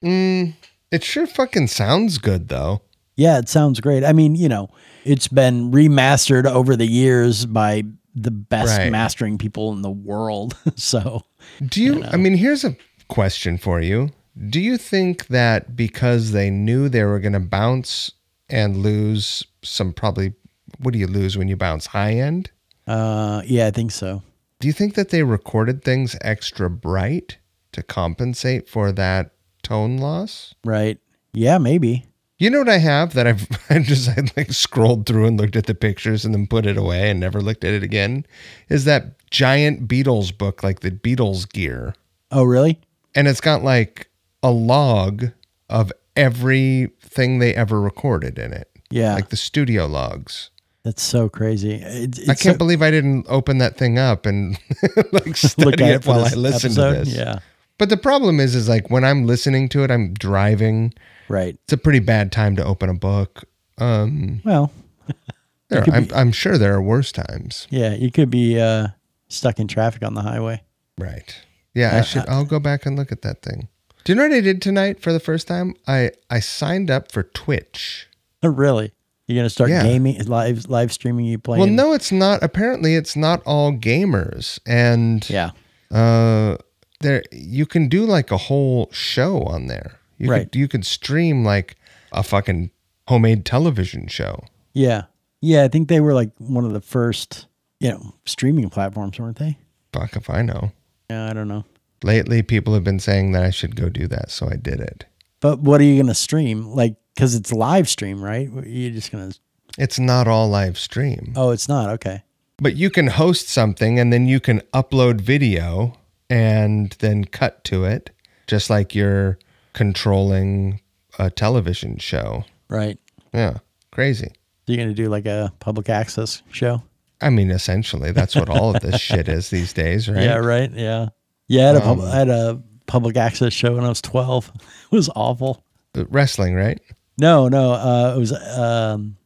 It sure fucking sounds good though. Yeah, it sounds great. I mean, you know, it's been remastered over the years by the best Right. mastering people in the world. [LAUGHS] so, Do you? I mean, here's a question for you. Do you think that because they knew they were going to bounce and lose some probably what do you lose when you bounce high end? uh, yeah, I think so. Do you think that they recorded things extra bright to compensate for that tone loss? Right. Yeah, maybe. You know what I have that I've [LAUGHS] I just I like scrolled through and looked at the pictures and then put it away and never looked at it again is that giant Beatles book like the Beatles gear Oh, really? and it's got like a log of everything they ever recorded in it Yeah. like the studio logs That's so crazy. It, I can't so- believe I didn't open that thing up and [LAUGHS] like [LAUGHS] study at it while I listen episode. to this Yeah. but the problem is is like when I'm listening to it I'm driving Right. it's a pretty bad time to open a book um Well, [LAUGHS] There, I'm, be- I'm sure there are worse times. yeah, you could be uh, stuck in traffic on the highway. Right. Yeah, I Uh, should. I'll go back and look at that thing. Do you know what I did tonight for the first time? I I signed up for Twitch. Oh, really? You're gonna start Yeah. gaming, live live streaming you playing? Well, no, it's not. Apparently, it's not all gamers, and Yeah. uh, there you can do like a whole show on there. You Right. Could, you could stream like a fucking homemade television show. Yeah. Yeah. I think they were like one of the first, you know, streaming platforms, weren't they? Fuck if I know. Yeah, I don't know. Lately, people have been saying that I should go do that, so I did it. But what are you gonna stream? Like, because it's live stream, right? You're just gonna. It's not all live stream. Oh, it's not okay. But you can host something and then you can upload video and then cut to it, just like you're controlling a television show. Right. Yeah, crazy. You're gonna do like a public access show. I mean, essentially, that's what all of this [LAUGHS] shit is these days, right? Yeah. Right. Yeah. Yeah. I had, a Um, I had a public access show when I was 12. [LAUGHS] it was awful. Wrestling, right? No, no. Uh, it was um,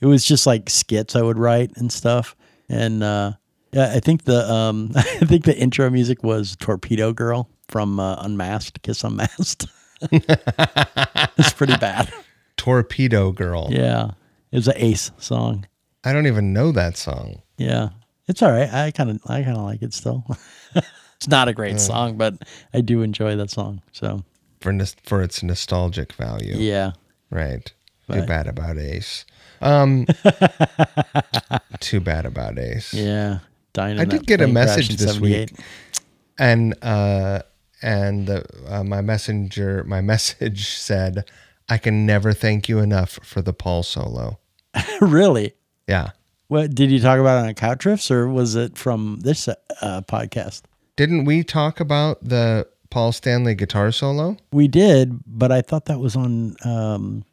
it was just like skits I would write and stuff. And uh, yeah, I think the um, [LAUGHS] I think the intro music was Torpedo Girl from uh, Unmasked, Kiss Unmasked. [LAUGHS] it's pretty bad. Torpedo Girl. Yeah, it was an Ace song. I don't even know that song. Yeah, it's all right. I kind of I kind of like it still. It's not a great song, but I do enjoy that song. So For, for its nostalgic value. yeah, Right. Too bad about Ace. Um, [LAUGHS] too bad about Ace. yeah. Dying I did get a message this week. and uh and the, uh, my messenger my [LAUGHS] message said I can never thank you enough for the Paul solo. [LAUGHS] really? Yeah. What did you talk about on Couch Riffs, or was it from this uh, podcast? Didn't we talk about the Paul Stanley guitar solo? We did, but I thought that was on um,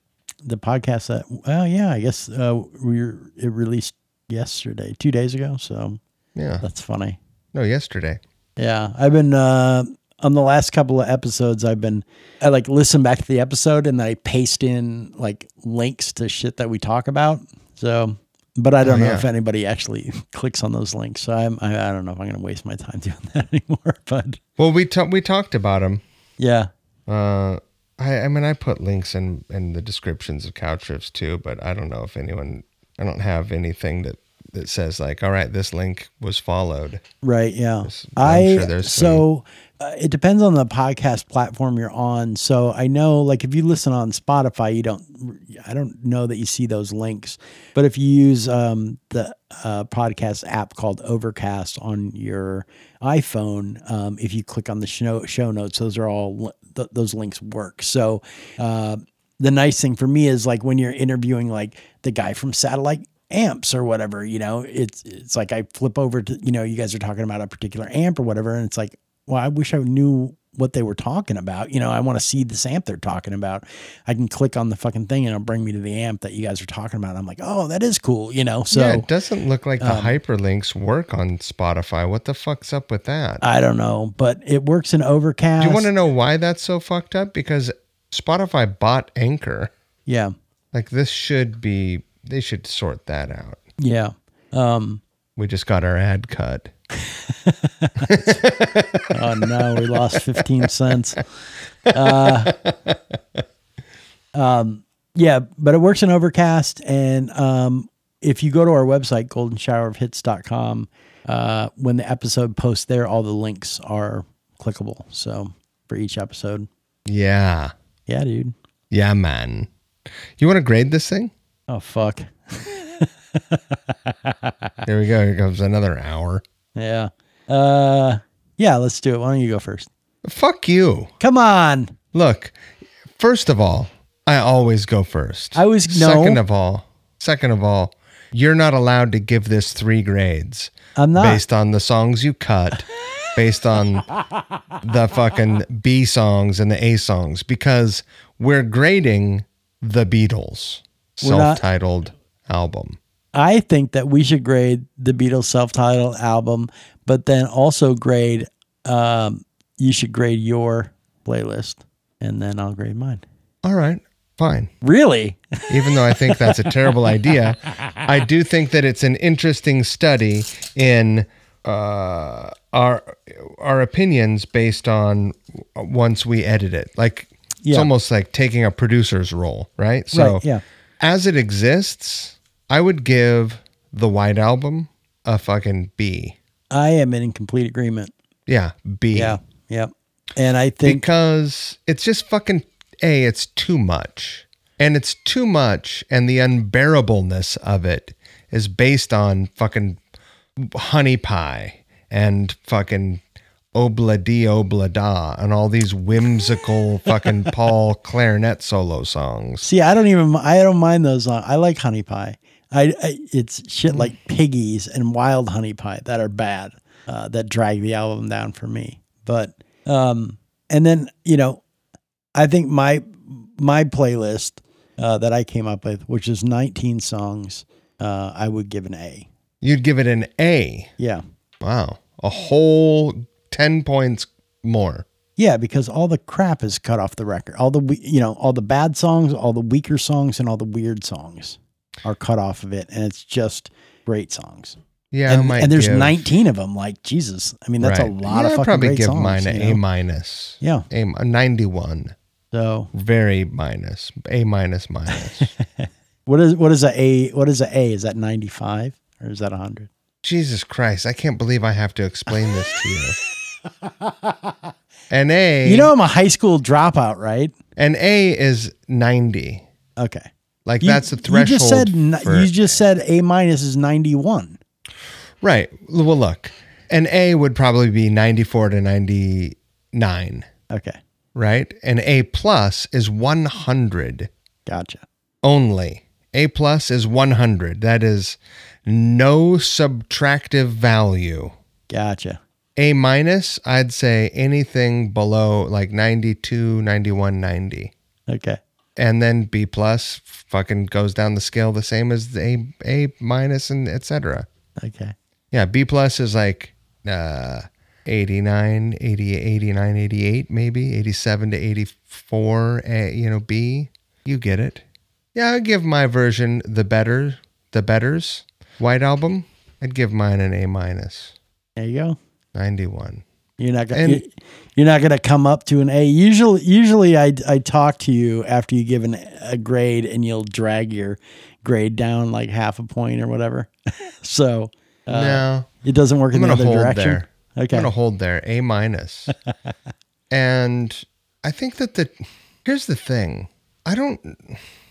the podcast. That well, yeah, I guess uh, we were, it released yesterday, two days ago. So Yeah. that's funny. No, yesterday. Yeah, I've been uh, on the last couple of episodes. I've been I like listen back to the episode and I paste in like links to shit that we talk about. So, but I don't Oh, know yeah. if anybody actually [LAUGHS] clicks on those links. So I'm I, I don't know if I'm going to waste my time [LAUGHS] doing that anymore. [LAUGHS] But Well, we ta- we talked about them. yeah, Uh, I I mean, I put links in in the descriptions of couch trips too, but I don't know if anyone. I don't have anything that that says like, all right, this link was followed. Right. Yeah. I'm I sure there's so it depends on the podcast platform you're on. So I know, like, if you listen on Spotify, you don't. I don't know that you see those links, but if you use um, the uh, podcast app called Overcast on your iPhone, um, if you click on the show show notes, those are all th- those links work. So. Uh, the nice thing for me is like when you're interviewing like the guy from satellite amps or whatever you know it's it's like i flip over to you know you guys are talking about a particular amp or whatever and it's like well i wish i knew what they were talking about you know i want to see this amp they're talking about i can click on the fucking thing and it'll bring me to the amp that you guys are talking about i'm like oh that is cool you know so yeah, it doesn't look like the um, hyperlinks work on Spotify. What the fuck's up with that? i don't know but it works in overcast Do you want to know why that's so fucked up? Because Spotify bought Anchor. yeah Like this should be. They should sort that out. yeah um We just got our ad cut. [LAUGHS] Oh no, we lost 15 cents. Uh, [LAUGHS] um, yeah, but it works in Overcast. And um, if you go to our website, goldenshowerofhits.com, uh, when the episode posts there, all the links are clickable. So for each episode. Yeah, Yeah, dude. yeah, man. You want to grade this thing? Oh, fuck. [LAUGHS] Here we go. Here comes another hour. Yeah. Uh, yeah, let's do it. Why don't you go first? Fuck you. Come on. Look, first of all, I always go first. I was- no. Second of all, second of all, you're not allowed to give this three grades I'm not. based on the songs you cut, based on the fucking B songs and the A songs, because we're grading the Beatles self-titled album. I think that we should grade the Beatles self-titled album, but then also grade. Um, you should grade your playlist, and then I'll grade mine. All right, fine. Really? even though I think that's a terrible idea, I do think that it's an interesting study in uh, our our opinions based on once we edit it. Like it's almost like taking a producer's role, right? So Right, yeah. as it exists, I would give the White Album a fucking B. I am in complete agreement. Yeah, B. Yeah, yep. And I think because it's just fucking a it's too much and it's too much and the unbearableness of it is based on fucking honey pie and fucking obla di obla da and all these whimsical [LAUGHS] fucking paul clarinet solo songs see, I don't even I don't mind those. Songs. I like Honey Pie. I, I it's shit like Piggies and Wild Honey Pie that are bad. Uh, that drag the album down for me. But um, and then you know, I think my my playlist uh, that I came up with, which is 19 songs, uh, I would give an A. you'd give it an a Yeah, wow a whole 10 points more yeah, because all the crap is cut off the record. All the you know, all the bad songs, all the weaker songs, and all the weird songs are cut off of it, and it's just great songs. yeah and, and there's give- 19 of them. Like Jesus, I mean that's a lot yeah, of I'd probably great give songs. mine you an know? a minus Yeah. a, a 91 So very minus a minus minus [LAUGHS] what is what is a A? What is a A? Is that 95 or is that 100? jesus christ i can't believe i have to explain this to you [LAUGHS] an a You know I'm a high school dropout, right? an a is 90 Okay. Like You- that's the threshold You just said for- you just said A minus is 91. right well look an a would probably be 94 to 99 Okay. right? And A plus is 100 Gotcha. only. A plus is 100. That is no subtractive value. Gotcha. A minus, I'd say anything below like 92, 91, 90. Okay. And then B plus fucking goes down the scale the same as the A A minus and etc. Okay. Yeah, B plus is like uh 89, 80, 89, 88 maybe, 87 to 84, A, you know, B. You get it. Yeah, I'd give my version the better, the betters. White album, I'd give mine an A minus. There you go. 91. You're not gonna And- you're, not gonna come up to an A. Usually, usually I I talk to you after you give an, a grade, and you'll drag your grade down like half a point or whatever. [LAUGHS] so uh, no. it doesn't work I'm in the other hold direction. there. Okay. I'm gonna hold there. A minus. [LAUGHS] and I think that the here's the thing. I don't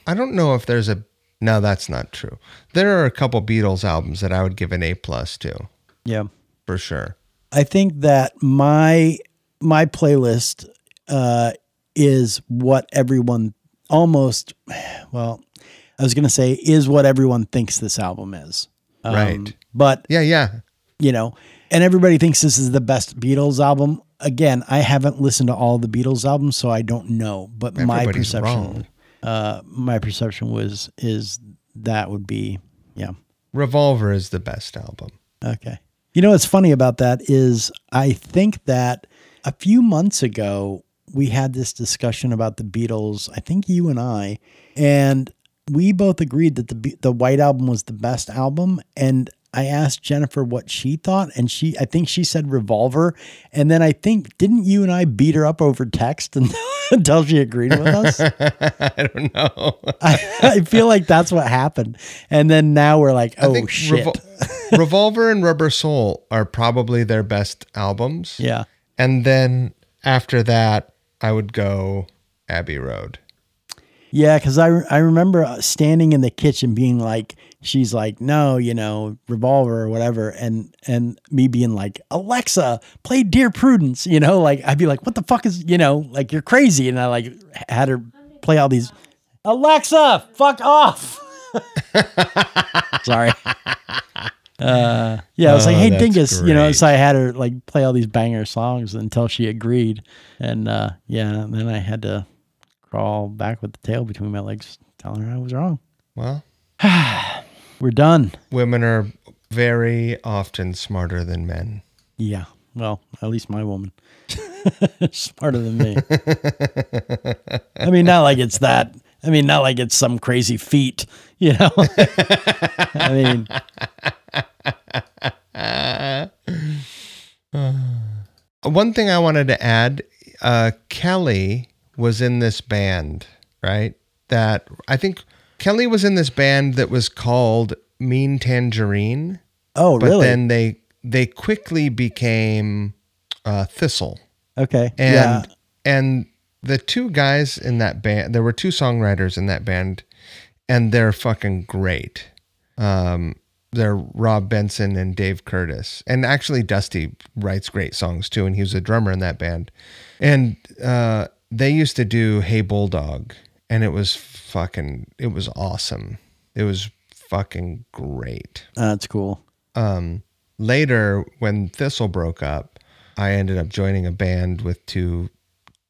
I don't know if there's a no, that's not true. There are a couple Beatles albums that I would give an A plus to, yeah. for sure. I think that my my playlist uh, is what everyone almost [SIGHS] well, I was gonna say is what everyone thinks this album is. Um, Right. But Yeah, yeah. you know, and everybody thinks this is the best Beatles album. Again, I haven't listened to all the Beatles albums, so I don't know. But my perception, uh, my perception was is that would be yeah Revolver is the best album. okay. You know what's funny about that is I think that a few months ago we had this discussion about the Beatles. I think you and I, and we both agreed that the the White Album was the best album. And I asked Jennifer what she thought, and she I think she said Revolver. And then I think didn't you and I beat her up over text [LAUGHS] and until she agreed with us? [LAUGHS] I don't know. [LAUGHS] I, I feel like that's what happened. And then now we're like, oh shit. Revol- [LAUGHS] Revolver and Rubber Soul are probably their best albums. yeah. And then after that, I would go Abbey Road. Yeah, because I, I remember standing in the kitchen being like, she's like, no, you know, revolver or whatever, and and me being like, Alexa, play Dear Prudence, you know, like I'd be like, what the fuck is, you know, like you're crazy, and I like had her play all these, Alexa, fuck off. [LAUGHS] Sorry. Uh, yeah, I was like, Oh, hey, that's Dingus, you know, so I had her like play all these banger songs until she agreed, and uh, yeah, and then I had to crawl back with the tail between my legs, telling her I was wrong. Well, [SIGHS] [SIGHS] We're done. women are very often smarter than men. Yeah. Well, at least my woman. [LAUGHS] Smarter than me. I mean, not like it's that. I mean, not like it's some crazy feat, you know? [LAUGHS] I mean, [SIGHS] One thing I wanted to add uh, Kelly was in this band, right? That I think Kelly was in this band that was called Mean Tangerine, oh, but really? then they they quickly became uh, Thistle. okay. and yeah. and the two guys in that band there were two songwriters in that band and they're fucking great um they're rob benson and dave curtis and actually dusty writes great songs too and he was a drummer in that band and uh they used to do hey bulldog and it was fucking it was awesome it was fucking great That's cool. um, later when Thistle broke up, I ended up joining a band with two,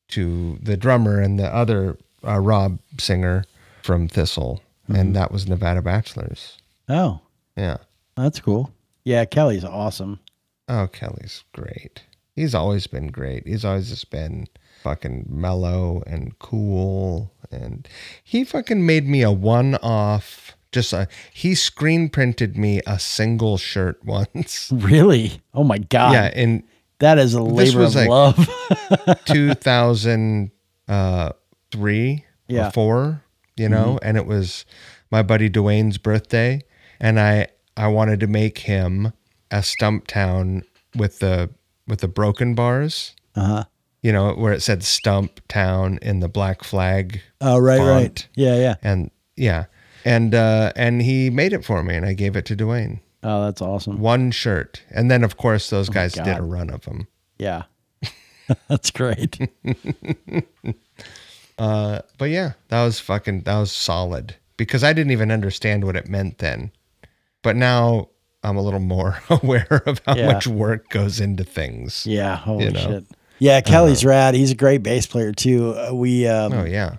two the drummer and the other uh, Rob singer from Thistle, and that was Nevada Bachelors. Oh, Yeah. that's cool. Yeah, Kelly's awesome. Oh, Kelly's great. He's always been great. He's always just been fucking mellow and cool, and he fucking made me a one-off. Just a he screen printed me a single shirt [LAUGHS] once. Really? Oh my God. yeah, And That is a labor was of like- love. [LAUGHS] 2003 Yeah. or 4 you know and it was my buddy Dwayne's birthday and I I wanted to make him a Stumptown with the with the broken bars uh-huh. You know where it said Stump Town in the black flag Oh, right, right. Yeah, yeah. and yeah and uh and he made it for me and I gave it to Dwayne Oh, that's awesome. one shirt and then of course those guys did a run of them Yeah. [LAUGHS] That's great. [LAUGHS] Uh but yeah, that was fucking that was solid because I didn't even understand what it meant then. But now I'm a little more [LAUGHS] aware of how Yeah. much work goes into things. Yeah. Holy You know? shit. Yeah, Kelly's rad. He's a great bass player too. Uh, we um, Oh yeah.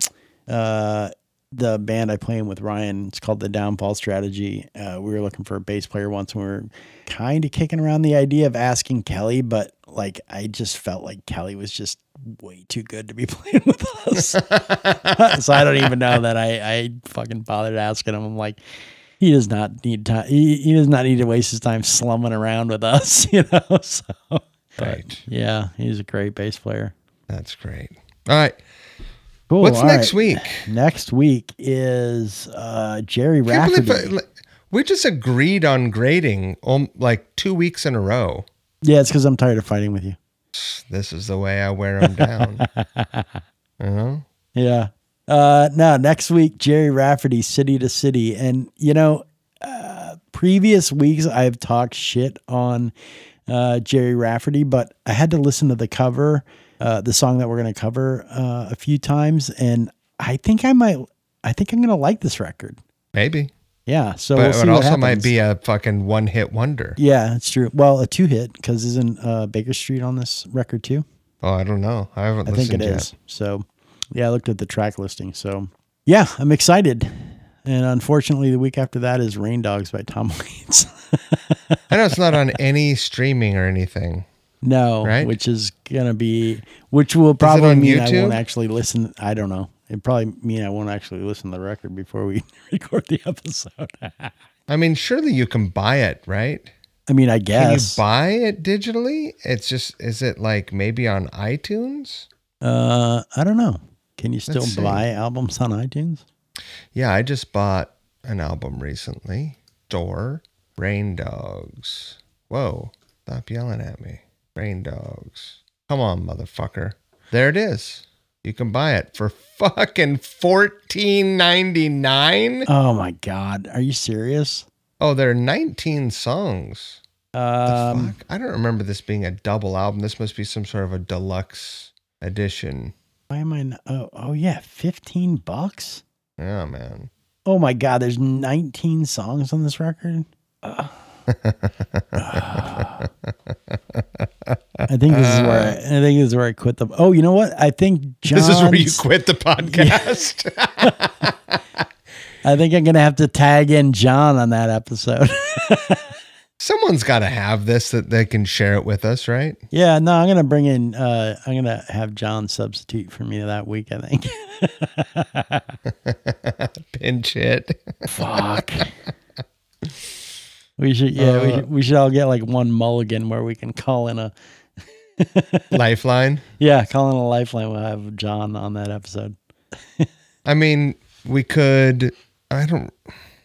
uh, the band I play in with Ryan, it's called the Downfall Strategy. Uh, we were looking for a bass player once, and we were kind of kicking around the idea of asking Kelly, but like I just felt like Kelly was just way too good to be [LAUGHS] playing with us. [LAUGHS] so I don't even know that I I fucking bothered asking him. I'm like. He does not need time. He, he does not need to waste his time slumming around with us, [LAUGHS] you know. So, but, Right. yeah, he's a great bass player. That's great. All right. Cool. What's all next right. week? Next week is uh, Gerry Rafferty. it- we just agreed on grading um, like two weeks in a row. Yeah, it's because I'm tired of fighting with you. This is the way I wear them down. you [LAUGHS] know? Yeah. Uh, no, next week, Gerry Rafferty, City to City. And, you know, uh, previous weeks I've talked shit on uh, Gerry Rafferty, but I had to listen to the cover, uh, the song that we're going to cover uh, a few times. And I think I might, I think I'm going to like this record. Maybe. Yeah. So But we'll see it also might be a fucking one hit wonder. Yeah, it's true. Well, a two hit because isn't uh, Baker Street on this record too? Oh, I don't know. I haven't I think it yet. is. So, yeah, I looked at the track listing. So, yeah, I'm excited. And unfortunately, the week after that is Rain Dogs by Tom [LAUGHS] Waits. I know it's not on any streaming or anything. no, Right? which is gonna be, which will probably mean I won't actually listen. I don't know. It probably mean I won't actually listen to the record before we [LAUGHS] record the episode. [LAUGHS] I mean, surely you can buy it, right? I mean, I Can guess. you buy it digitally? It's just, is it like maybe on iTunes? uh, I don't know. Can you still Let's see. buy albums on iTunes? Yeah, I just bought an album recently. Door, Rain Dogs. Whoa, stop yelling at me. Rain Dogs. Come on, motherfucker. There it is. You can buy it for fucking fourteen ninety nine. Oh my God, are you serious? Oh, there are 19 songs. Um, Fuck. I don't remember this being a double album. This must be some sort of a deluxe edition. Why am I? Not, oh, oh yeah, fifteen bucks. Yeah, man. Oh my god, there's 19 songs on this record. I think this is where I, I think this is where I quit the. Oh, you know what? I think John's, This is where you quit the podcast. [LAUGHS] I think I'm gonna have to tag in John on that episode. [LAUGHS] Someone's got to have this that they can share it with us, right? yeah, no, I'm gonna bring in. uh I'm gonna have John substitute for me that week. I think. [LAUGHS] Pinch it. Fuck. We should, yeah, we, uh, should, we should all get like one mulligan where we can call in a, [LAUGHS] Lifeline. yeah, call in a lifeline. We'll have John on that episode. I mean, we could. I don't.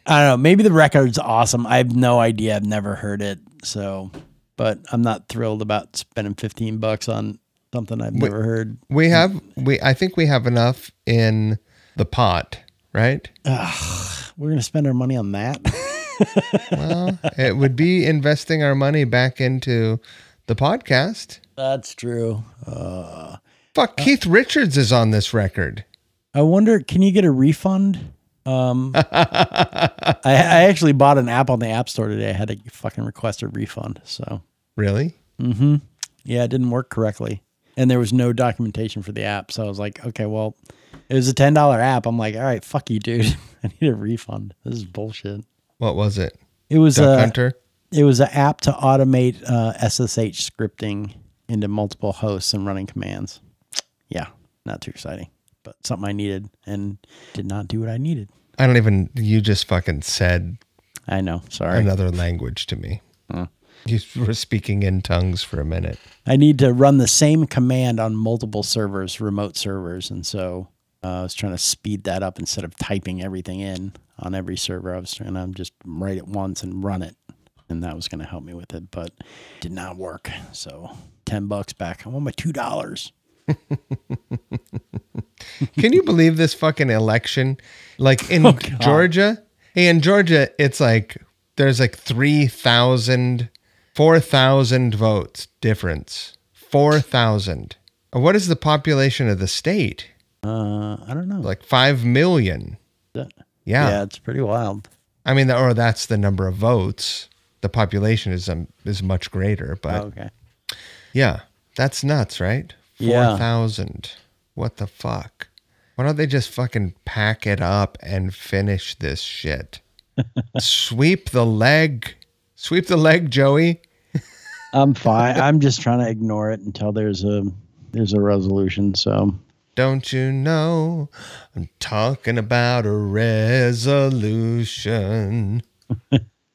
I don't know. Maybe the record's awesome. I have no idea. I've never heard it. So, but I'm not thrilled about spending 15 bucks on something I've never heard. We have. We. I think we have enough in the pot, right? We're going to spend our money on that. [LAUGHS] Well, it would be investing our money back into the podcast. That's true. Uh, Fuck, Keith Richards is on this record. I wonder, can you get a refund? Um, I, I actually bought an app on the App Store today. I had to fucking request a refund. So, Really? Mm-hmm. Yeah, it didn't work correctly. And there was no documentation for the app. So I was like, okay, well, it was a $10 app. I'm like, all right, fuck you, dude. [LAUGHS] I need a refund. This is bullshit. What was it? It was Duck a, Hunter? it was an app to automate uh, SSH scripting into multiple hosts and running commands. Yeah, not too exciting, but something I needed and did not do what I needed. I don't even. You just fucking said I know. Sorry. another language to me. You were speaking in tongues for a minute. I need to run the same command on multiple servers, remote servers, and so uh, I was trying to speed that up instead of typing everything in on every server. I was trying to just write it once and run it, and that was going to help me with it, but did not work. So ten bucks back. I want my two dollars. [LAUGHS] Can you believe this fucking election? Like in [LAUGHS] Oh, Georgia? Hey, in Georgia, it's like there's like 3,000, 4,000 votes difference. 4,000. What is the population of the state? Uh, I don't know. Like 5 million. That- Yeah. yeah, it's pretty wild. I mean, or that's the number of votes. The population is um, is much greater, but okay. yeah, that's nuts, right? Yeah. 4,000. What the fuck? Why don't they just fucking pack it up and finish this shit? [LAUGHS] Sweep the leg. Sweep the leg, Joey. I'm fine. I'm just trying to ignore it until there's a there's a resolution. So Don't you know? I'm talking about a resolution. [LAUGHS]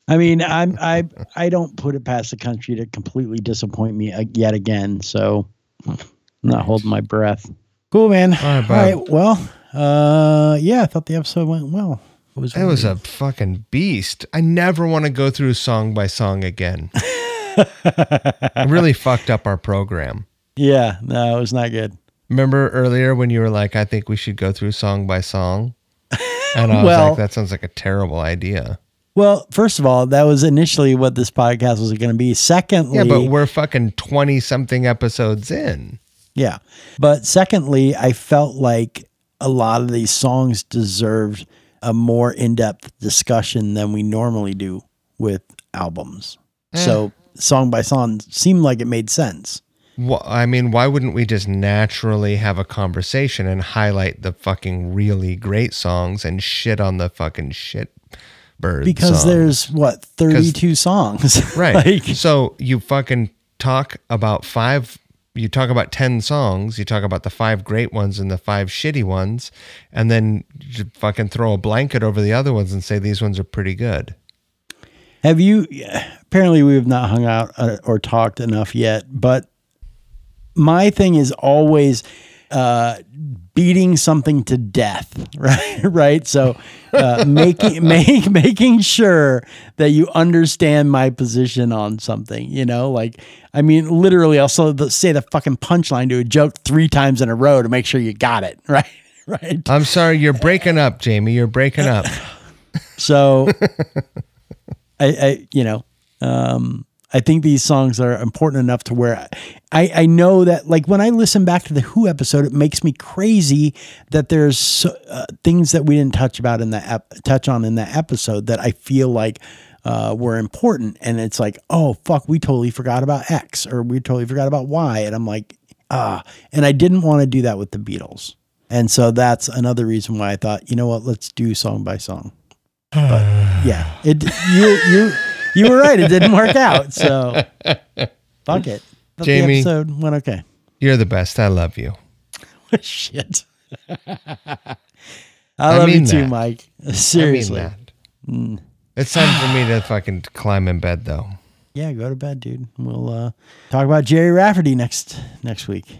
I mean, I'm I I don't put it past the country to completely disappoint me uh, yet again. So I'm not holding my breath. Cool, man. All right, All right. Well, uh, yeah, I thought the episode went well. It was. It was a fucking beast. I never want to go through song by song again. [LAUGHS] it really fucked up our program. yeah. No, it was not good. Remember earlier when you were like, I think we should go through song by song? And I was Well- like, that sounds like a terrible idea. Well, first of all, that was initially what this podcast was going to be. Secondly, Yeah, but we're fucking 20 something episodes in. Yeah. But secondly, I felt like a lot of these songs deserved a more in depth discussion than we normally do with albums. Eh. So, song by song seemed like it made sense. Well, I mean, why wouldn't we just naturally have a conversation and highlight the fucking really great songs and shit on the fucking shit bird Because songs? there's what, 32 songs. [LAUGHS] Right. like, so you fucking talk about five, you talk about 10 songs, you talk about the five great ones and the five shitty ones, and then you fucking throw a blanket over the other ones and say these ones are pretty good. have you, apparently, we have not hung out uh, or talked enough yet, but my thing is always uh, beating something to death, [LAUGHS] right? right. So uh, making [LAUGHS] make, making sure that you understand my position on something. You know, like I mean, literally, I'll the, say the fucking punchline to a joke three times in a row to make sure you got it [LAUGHS] right. Right. I'm sorry, you're breaking up, Jamie. You're breaking up. So, I, I, you know, um, I think these songs are important enough to where I, I know that, like, when I listen back to the Who episode, it makes me crazy that there's so, uh, things that we didn't touch about in that ep- touch on in that episode that I feel like uh, were important, and it's like, oh fuck, we totally forgot about X or we totally forgot about Y, and I'm like, ah, and I didn't want to do that with the Beatles, and so that's another reason why I thought, you know what, let's do song by song. But yeah, it you you you were right. It didn't work out. So [LAUGHS] fuck it. Thought Jamie. the episode went okay. You're the best. I love you. [LAUGHS] Shit. I, love mean you too, that. Mike. Seriously. I mean that. It's time for me to fucking climb in bed, though. Yeah, go to bed, dude. We'll uh, talk about Gerry Rafferty next next week.